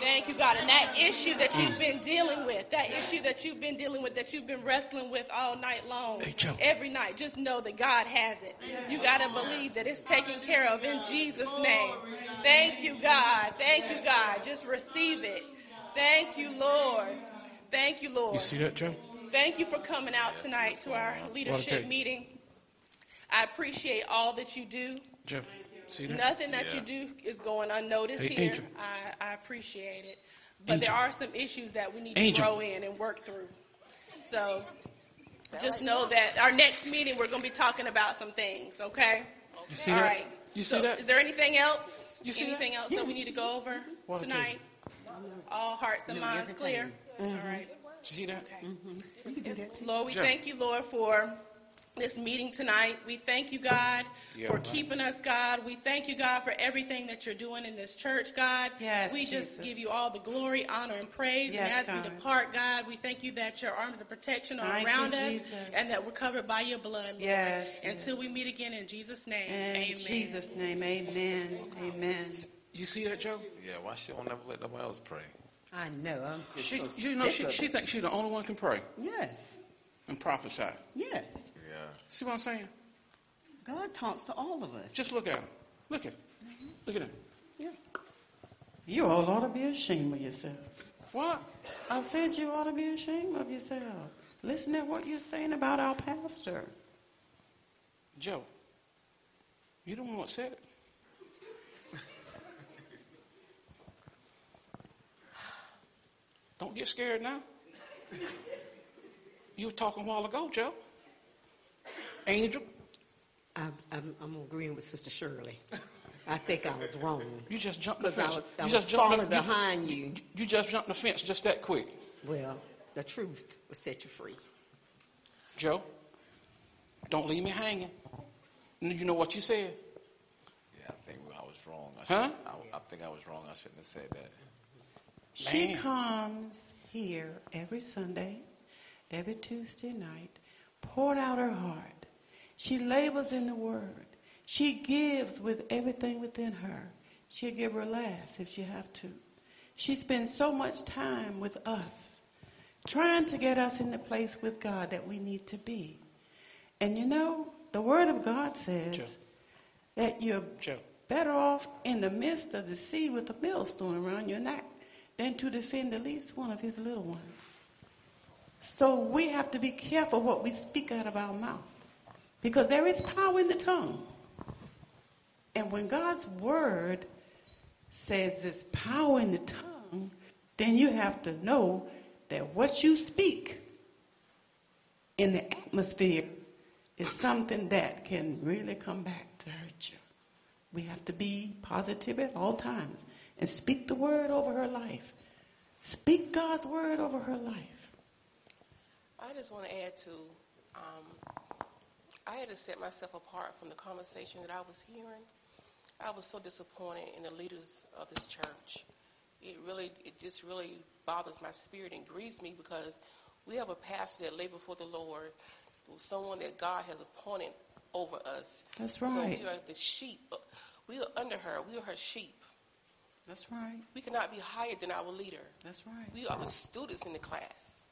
Thank you, God. And that issue that you've mm. been dealing with, that issue that you've been dealing with, that you've been wrestling with all night long, every night, just know that God has it. You got to believe that it's taken care of in Jesus' name. Thank you, God. Thank you, God. Just receive it. Thank you, Lord. Thank you, Lord. You see that, Joe? Thank you for coming out tonight to our leadership meeting. I appreciate all that you do. Joe, see that? Nothing that you do is going unnoticed Hey, here. Angel. I, I appreciate it. But Angel. there are some issues that we need to Angel. grow in and work through. So just know that our next meeting, we're going to be talking about some things, okay? You see All that? right. You So see that? Is there anything else? You see anything that? else that we need to go over What I tell you? tonight? All hearts and No, minds clear? everything. All right. See that? Okay. Lord, we Joe. thank you, Lord, for this meeting tonight. We thank you, God, Yeah, for right. keeping us, God. We thank you, God, for everything that you're doing in this church, God. Yes, we just Jesus. give you all the glory, honor, and praise. Yes, and as God. we depart, God, we thank you that your arms of protection are Thank you, around us Jesus. and that we're covered by your blood, Lord. Yes, Until we meet again in Jesus' name. In Amen. Jesus' name, amen. Amen. You see that, Joe? Yeah, why she don't never let nobody else pray? I know. I'm just She, so you know, she, she thinks she's the only one can pray Yes. and prophesy. Yes. See what I'm saying? God talks to all of us. Just look at him. Look at him. Look at him. Yeah. You all ought to be ashamed of yourself. What? I said you ought to be ashamed of yourself. Listen to what you're saying about our pastor. Joe, you don't want to say it. Don't get scared now. You were talking a while ago, Joe. Angel. I'm, I'm, I'm agreeing with Sister Shirley. I think I was wrong. You just jumped the Because I was, I you was just falling the, you- behind you. You just jumped the fence just that quick. Well, the truth will set you free. Joe, don't leave me hanging. You know what you said? Yeah, I think I was wrong. I Huh? should- I, I think I was wrong. I shouldn't have said that. She Man. comes here every Sunday, every Tuesday night, poured out her heart. She labors in the Word. She gives with everything within her. She'll give her last if she have to. She spends so much time with us, trying to get us in the place with God that we need to be. And you know, the Word of God says Joe. that you're Joe. better off in the midst of the sea with a millstone around your neck than to defend at least one of his little ones. So we have to be careful what we speak out of our mouth because there is power in the tongue. And when God's word says there's power in the tongue, then you have to know that what you speak in the atmosphere is something that can really come back to hurt you. We have to be positive at all times and speak the word over her life. Speak God's word over her life. I just want to add to, um, I had to set myself apart from the conversation that I was hearing. I was so disappointed in the leaders of this church. It really, it just really bothers my spirit and grieves me because we have a pastor that lay before the Lord, someone that God has appointed over us. That's right. So we are the sheep. We are under her. We are her sheep. That's right. We cannot be higher than our leader. That's right. We are the students in the class.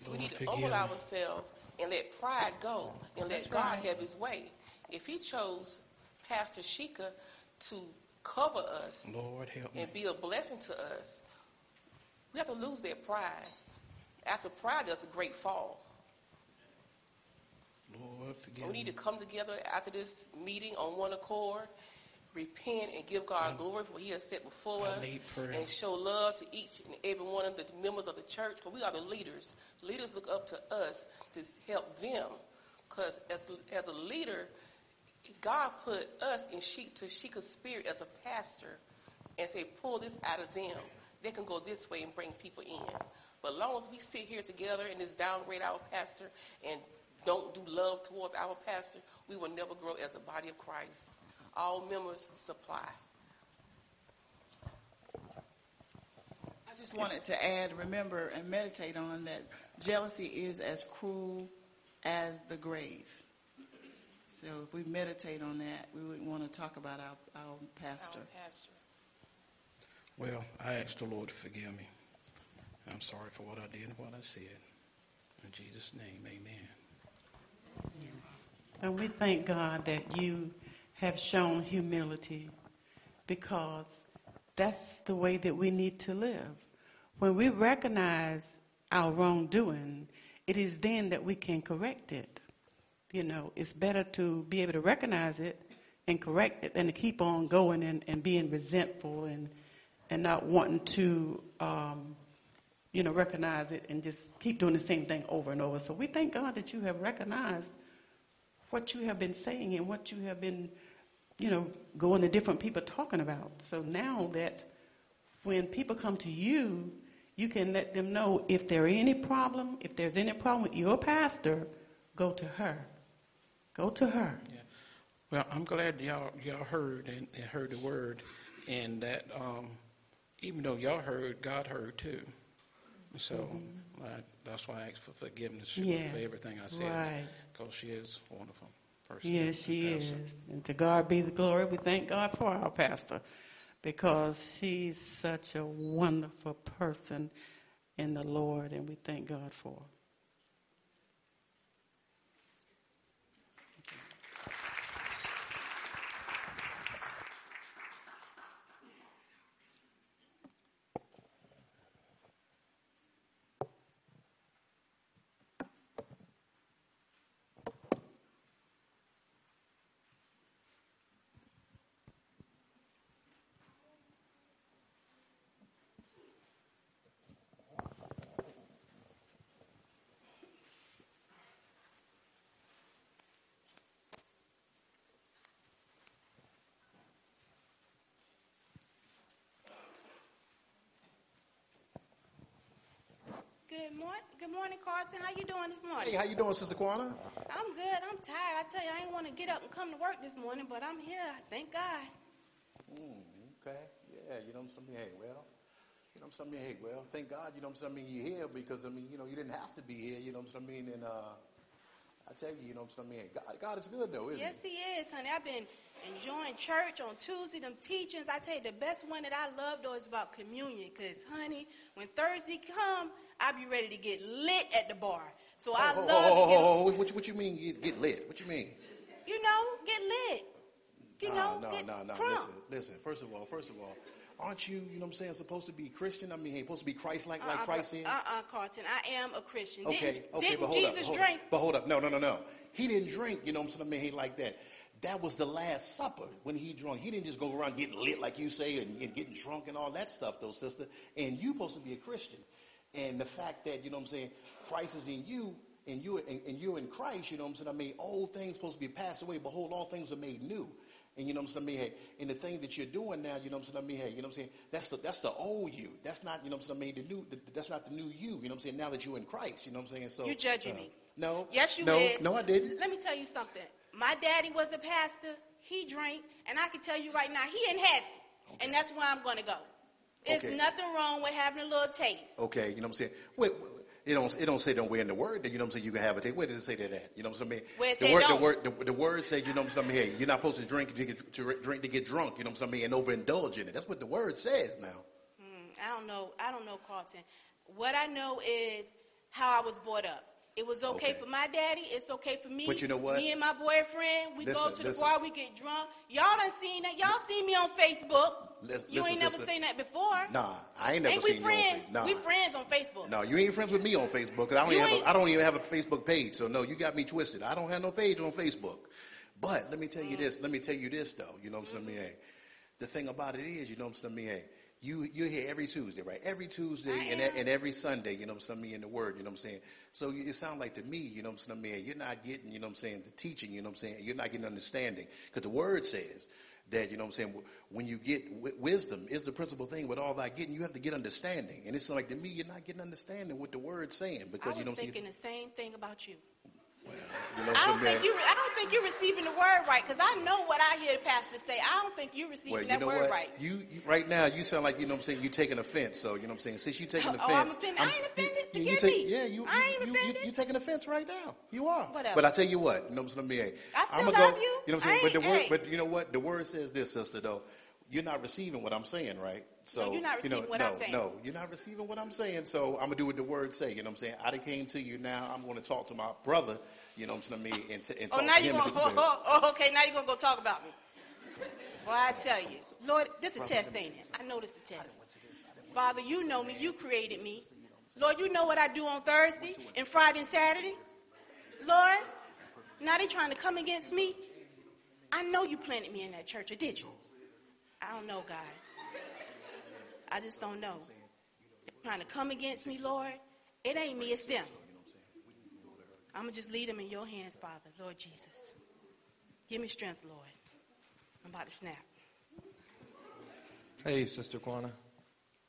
So we need to humble ourselves and let pride go and let That's God right. have his way. If he chose Pastor Sheikah to cover us Lord help and be a blessing to us, we have to lose that pride. After pride, there's a great fall. Lord forgive We need to come together after this meeting on one accord, repent and give God glory for what He has set before I us, and show love to each and every one of the members of the church. Because we are the leaders. Leaders look up to us to help them. Because as as a leader, God put us in Sheik to Sheikah's spirit as a pastor and say, pull this out of them. They can go this way and bring people in. But as long as we sit here together and just downgrade our pastor and don't do love towards our pastor, we will never grow as a body of Christ. All members supply. I just wanted to add, remember, and meditate on that jealousy is as cruel as the grave. So if we meditate on that, we would want to talk about our, our pastor. Our pastor. Well, I ask the Lord to forgive me. I'm sorry for what I did and what I said. In Jesus' name, amen. Yes. And we thank God that you have shown humility because that's the way that we need to live. When we recognize our wrongdoing, it is then that we can correct it. You know, it's better to be able to recognize it and correct it than to keep on going and, and being resentful and, and not wanting to, um, you know, recognize it and just keep doing the same thing over and over. So we thank God that you have recognized what you have been saying and what you have been, you know, going to different people talking about. So now that when people come to you, you can let them know if there any problem, if there's any problem with your pastor, go to her. Go to her. Yeah. Well, I'm glad y'all y'all heard and, and heard the word, and that um, even though y'all heard, God heard too. So Mm-hmm. I, that's why I ask for forgiveness Yes, for everything I said, right. because she is wonderful person. Yes, she is. And to God be the glory. We thank God for our pastor because she's such a wonderful person in the Lord, and we thank God for her. Good morning, good morning, Carlton. How you doing this morning? Hey, how you doing, Sister Kwana? I'm good. I'm tired. I tell you, I didn't want to get up and come to work this morning, but I'm here. Thank God. Mm, okay. Yeah, you know what I'm saying? Hey, well, you know what I'm saying? Hey, well, thank God, you know what I'm saying? You're here because, I mean, you know, you didn't have to be here, you know what I'm saying? And, uh, I tell you, you know what I'm saying? God, God is good, though, isn't he? yes, he is, honey. I've been enjoying church on Tuesday, them teachings. I tell you, the best one that I love, though, is about communion. Because, honey, when Thursday come, I be ready to get lit at the bar. So oh, I oh, oh love oh, to oh, get, oh, oh, what, you- what you mean get, get lit? What you mean? you know, get lit. You know, no, no, no. Listen, listen. First of all, first of all, aren't you, you know what I'm saying, supposed to be Christian? I mean, hey, supposed to be Christ-like like Uh-uh, Christ is? Uh-uh, Carlton. I am a Christian. Okay, didn't okay, didn't but hold Jesus up, drink? Up, but hold up, no, no, no, no. He didn't drink, you know what I'm saying? I mean, he like that. That was the Last Supper when he drunk. He didn't just go around getting lit like you say and, and getting drunk and all that stuff, though, sister. And you supposed to be a Christian. And the fact that, you know what I'm saying, Christ is in you and you and, and you in Christ, you know what I'm saying? I mean, old things supposed to be passed away. Behold, all things are made new. And you know what I'm saying? I mean, hey, and the thing that you're doing now, you know what I'm saying? I mean, hey, you know what I'm saying? That's the that's the old you. That's not, you know what I'm saying? I mean, the new the, that's not the new you. You know what I'm saying? Now that you're in Christ, you know what I'm saying? So You judging uh, me. No. Yes, you no, is. No, I didn't. Let me tell you something. My daddy was a pastor. He drank, and I can tell you right now, he in heaven, and that's where I'm going to go. There's Okay. nothing wrong with having a little taste. Okay, you know what I'm saying? Wait, it don't it don't say don't wear in the word that you know what I'm saying you can have a taste. Where does it say that at? You know what I'm saying? Where the word, don't. the word the, the word says you know what I'm saying? Hey, you're not supposed to drink to get to drink to get drunk. You know what I'm saying? And overindulge in it. That's what the word says now. Hmm, I don't know. I don't know, Carlton. What I know is how I was brought up. It was okay, Okay. for my daddy. It's okay for me. But you know what? Me and my boyfriend, we go to the listen. bar, we get drunk. Y'all done seen that. Y'all seen me on Facebook. Listen- you listen, ain't never seen that before. Nah, I ain't never ain't seen we friends? Nah. We friends on Facebook. No, you ain't friends with me on Facebook because I don't You even have a, I don't even have a Facebook page. So no, you got me twisted. I don't have no page on Facebook. But let me tell you mm. this. Let me tell you this though. You know what I'm mm-hmm. saying? The thing about it is, you know what I'm saying? You you're here every Tuesday, right? Every Tuesday and, and every Sunday, you know what I'm saying, in the Word, you know what I'm saying. So you- it sounds like to me, you know what I'm saying, you're not getting, you know what I'm saying, the teaching, you know what I'm saying, you're not getting understanding because the Word says that you know what I'm saying. When you get w- wisdom, is the principal thing. With all that getting, you have to get understanding, and it's like to me, you're not getting understanding what the Word's saying I because was you know what I'm saying. thinking the same thing about you. You know I don't think you. I don't think you're receiving the word right because I know what I hear the pastor say. I don't think you're receiving Well, you that know word what? right. You, you right now, you sound like you know what I'm saying. You taking offense, so you know what I'm saying. Since you're taking Oh, I'm offense, offended. I ain't offended. you, you take, yeah, you, I ain't you, you, you, you taking offense right now. You are. Whatever. But I tell you what, you know what I'm saying. I still I'ma love go, you. You know what I'm saying. But the word, but you know what? The word says this, sister. Though you're not receiving what I'm saying, right? So you're not you know, receiving what no, I'm saying. No, you're not receiving what I'm saying. So I'm gonna do what the word say. You know what I'm saying. I came to you now. I'm going to talk to my brother. You know what I'm saying. And, t- and Oh, talk now to you him. gonna. Oh, oh, okay, now you're gonna go talk about me. Well, I tell you, Lord, this is a test, ain't it? I know this is a test. Father, you know me. You created me. Lord, you know what I do on Thursday and Friday and Saturday. Lord, now they trying to come against me. I know you planted me in that church, or did you? I don't know, God. I just don't know. They're trying to come against me, Lord. It ain't me, it's them. I'm going to just lead them in your hands, Father, Lord Jesus. Give me strength, Lord. I'm about to snap. Hey, Sister Quana.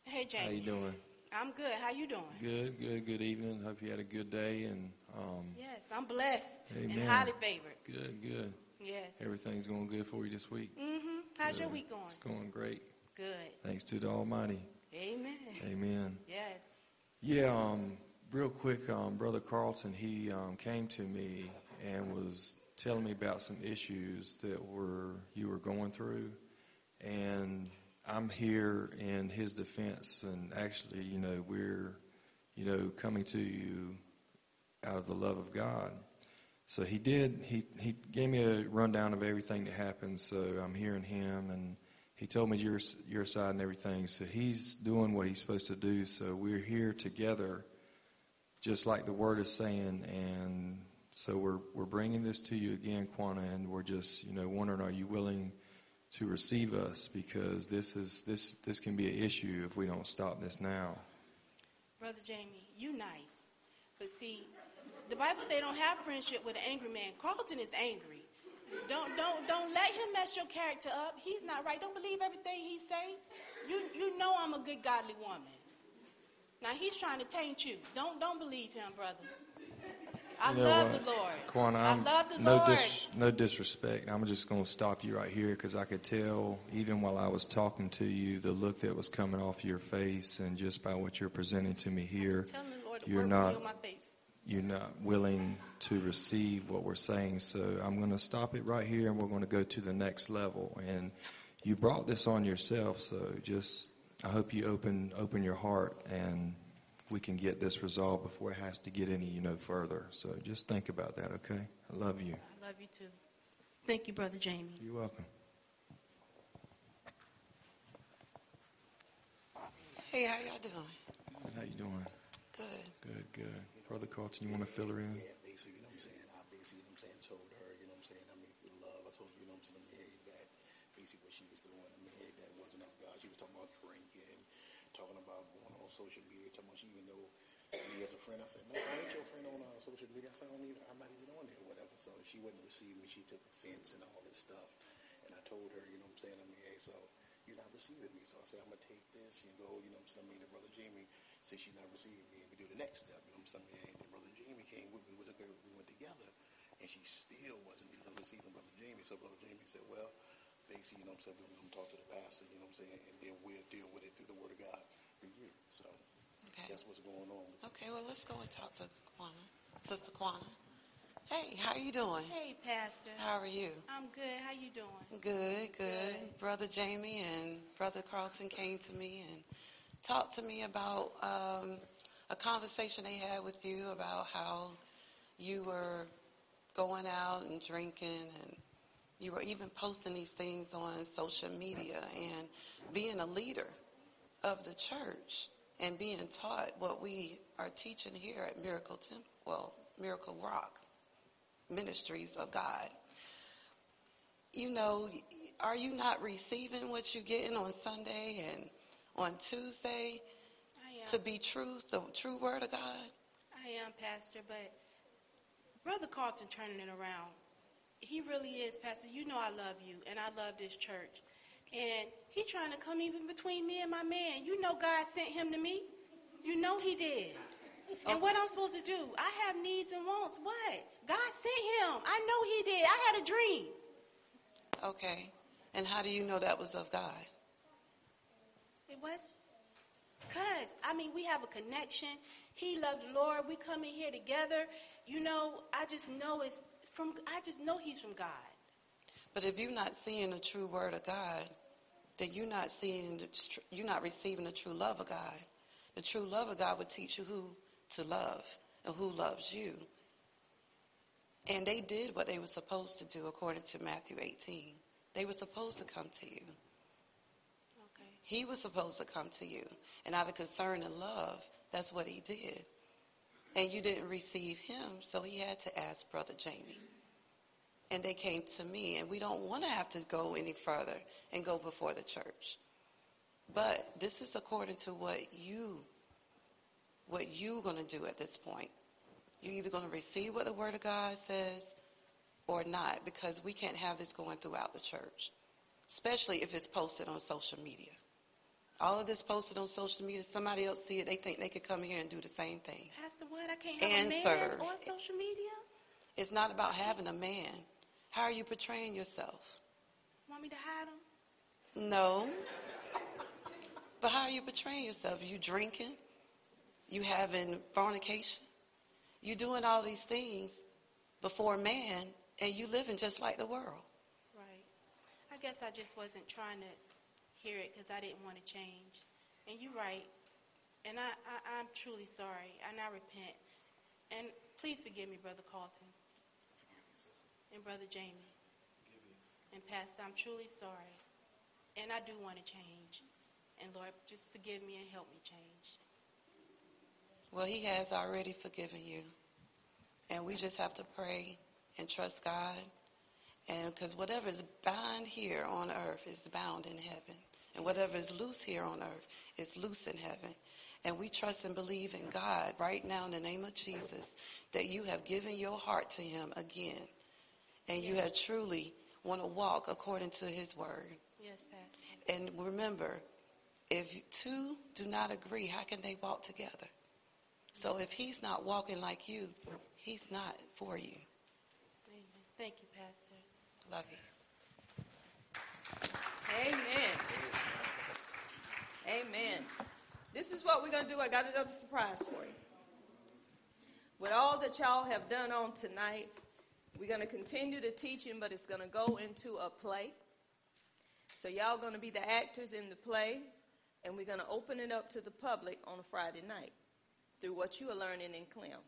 Hey, Jamie. How you doing? I'm good. How you doing? Good, good, good evening. Hope you had a good day and um, Yes, I'm blessed Amen. and highly favored. good, good. Yes. Everything's going good for you this week. Mm-hmm. How's your week going? It's going great. Good. Thanks to the Almighty. Amen. Amen. Yes. Yeah, um, real quick, um, Brother Carlton, he um, came to me and was telling me about some issues that were you were going through, and I'm here in his defense. And actually, you know, we're, you know, coming to you out of the love of God. So he did. He he gave me a rundown of everything that happened. So I'm hearing him, and he told me your your side and everything. So he's doing what he's supposed to do. So we're here together, just like the word is saying. And so we're we're bringing this to you again, Quana, and we're just you know wondering, are you willing to receive us? Because this is this this can be an issue if we don't stop this now. Brother Jamie, you nice. But see, the Bible say don't have friendship with an angry man. Carlton is angry. Don't don't don't let him mess your character up. He's not right. Don't believe everything he say. You you know I'm a good godly woman. Now he's trying to taint you. Don't don't believe him, brother. I You know love what, the Lord. Quan, I I'm, love the no Lord. Dis, no disrespect. I'm just going to stop you right here because I could tell, even while I was talking to you, the look that was coming off your face, and just by what you're presenting to me here, Lord, you're not my face. you're not willing to receive what we're saying. So I'm going to stop it right here, and we're going to go to the next level. And you brought this on yourself, so just I hope you open open your heart and we can get this resolved before it has to get any you know further. So just think about that, okay? I love you. I love you too. Thank you, brother Jamie. You're welcome. Hey, how y'all doing? How you doing? Good. Good, good. Brother Carlton, you want to fill her in? Yeah, basically, you know what I'm saying? I basically, you know what I'm saying, told her, you know what I'm saying, I mean, the love. I told her, you know what I'm saying, I mean, that basically what she was doing, I mean, that wasn't of God. She was talking about drinking, talking about going on social media, about she even know me as a friend. I said, no, I ain't your friend on uh, social media. I said, I don't even, I'm not even on there or whatever. So she wouldn't receive me. She took offense and all this stuff. And I told her, you know what I'm saying, I mean, hey, so you're not receiving me. So I said, I'm going to take this and go, you know what I'm saying, I mean, to Brother Jamie, since she's not receiving me, and we do the next step, you know what I'm saying, mean, then Brother Jamie came with me, we, took her, we went together, and she still wasn't even receiving Brother Jamie. So Brother Jamie said, well, basically, you know what I'm saying, we're going to talk to the pastor, you know what I'm saying, and then we'll deal with it through the Word of God through you. So Okay. that's what's going on. Okay, well, let's go and talk to Kwana. Sister Kwana. Hey, how you doing? Hey, Pastor. How are you? I'm good. How you doing? Good, good. Brother Jamie and Brother Carlton came to me and talked to me about um, a conversation they had with you about how you were going out and drinking and you were even posting these things on social media and being a leader of the church and being taught what we are teaching here at Miracle Temple, well, Miracle Rock Ministries of God. You know, are you not receiving what you're getting on Sunday and on Tuesday to be truth, the true word of God? I am, Pastor, but Brother Carlton turning it around. He really is, Pastor. You know I love you, and I love this church. And he trying to come even between me and my man. You know God sent him to me. You know he did. And oh. what I'm supposed to do? I have needs and wants. What? God sent him. I know he did. I had a dream. Okay. And how do you know that was of God? It was? Because, I mean, we have a connection. He loved the Lord. We come in here together. You know, I just know it's from, I just know he's from God. But if you're not seeing the true word of God, then you're not seeing, the, you're not receiving the true love of God. The true love of God would teach you who to love and who loves you. And they did what they were supposed to do according to Matthew 18. They were supposed to come to you. Okay. He was supposed to come to you. And out of concern and love, that's what he did. And you didn't receive him, so he had to ask Brother Jamie. And they came to me, and we don't want to have to go any further and go before the church. But this is according to what you, what you're going to do at this point. You're either going to receive what the Word of God says or not, because we can't have this going throughout the church, especially if it's posted on social media. All of this posted on social media, somebody else see it, they think they could come here and do the same thing. Pastor, what? I can't have And a man serve. on social media? It's not about having a man. How are you portraying yourself? Want me to hide him? No. But how are you portraying yourself? You drinking? You having fornication? You doing all these things before a man, and you living just like the world. Right. I guess I just wasn't trying to hear it because I didn't want to change. And you're right. And I, I, I'm truly sorry. And I repent. And please forgive me, Brother Carlton. And Brother Jamie. And Pastor, I'm truly sorry. And I do want to change. And Lord, just forgive me and help me change. Well, he has already forgiven you. And we just have to pray and trust God. And because whatever is bound here on earth is bound in heaven. And whatever is loose here on earth is loose in heaven. And we trust and believe in God right now in the name of Jesus that you have given your heart to him again. And you have truly want to walk according to his word. Yes, Pastor. And remember, if two do not agree, how can they walk together? So if he's not walking like you, he's not for you. Amen. Thank you, Pastor. Love you. Amen. Amen. This is what we're going to do. I got another surprise for you. With all that y'all have done on tonight, we're going to continue the teaching, but it's going to go into a play. So y'all going to be the actors in the play, and we're going to open it up to the public on a Friday night through what you are learning in Clem.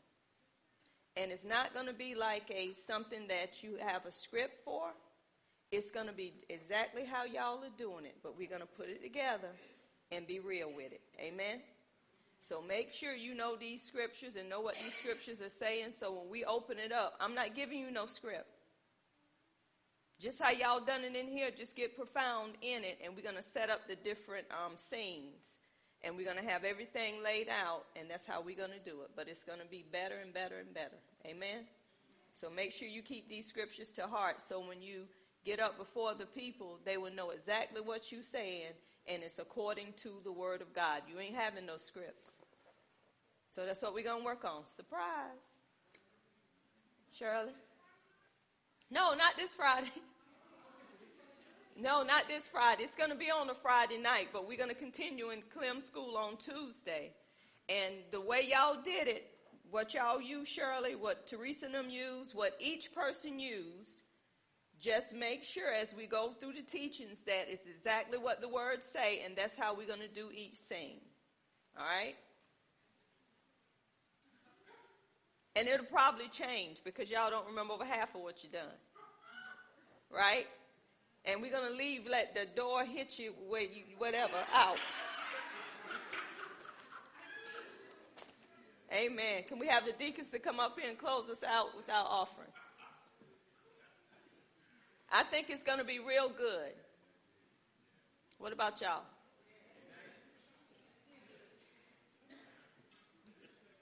And it's not going to be like a something that you have a script for. It's going to be exactly how y'all are doing it, but we're going to put it together and be real with it. Amen. So make sure you know these scriptures and know what these scriptures are saying. So when we open it up, I'm not giving you no script. Just how y'all done it in here, just get profound in it, and we're going to set up the different um, scenes, and we're going to have everything laid out, and that's how we're going to do it. But it's going to be better and better and better. Amen. So make sure you keep these scriptures to heart, so when you get up before the people, they will know exactly what you're saying, and it's according to the word of God. You ain't having no scripts. So that's what we're going to work on. Surprise. Shirley? No, not this Friday. No, not this Friday. It's going to be on a Friday night, but we're going to continue in Clem School on Tuesday. And the way y'all did it, what y'all used, Shirley, what Teresa and them used, what each person used, just make sure as we go through the teachings that it's exactly what the words say, and that's how we're going to do each scene. All right? And it'll probably change because y'all don't remember over half of what you done. Right? And we're going to leave, let the door hit you where you, whatever, out. Amen. Can we have the deacons to come up here and close us out with our offering? I think it's going to be real good. What about y'all?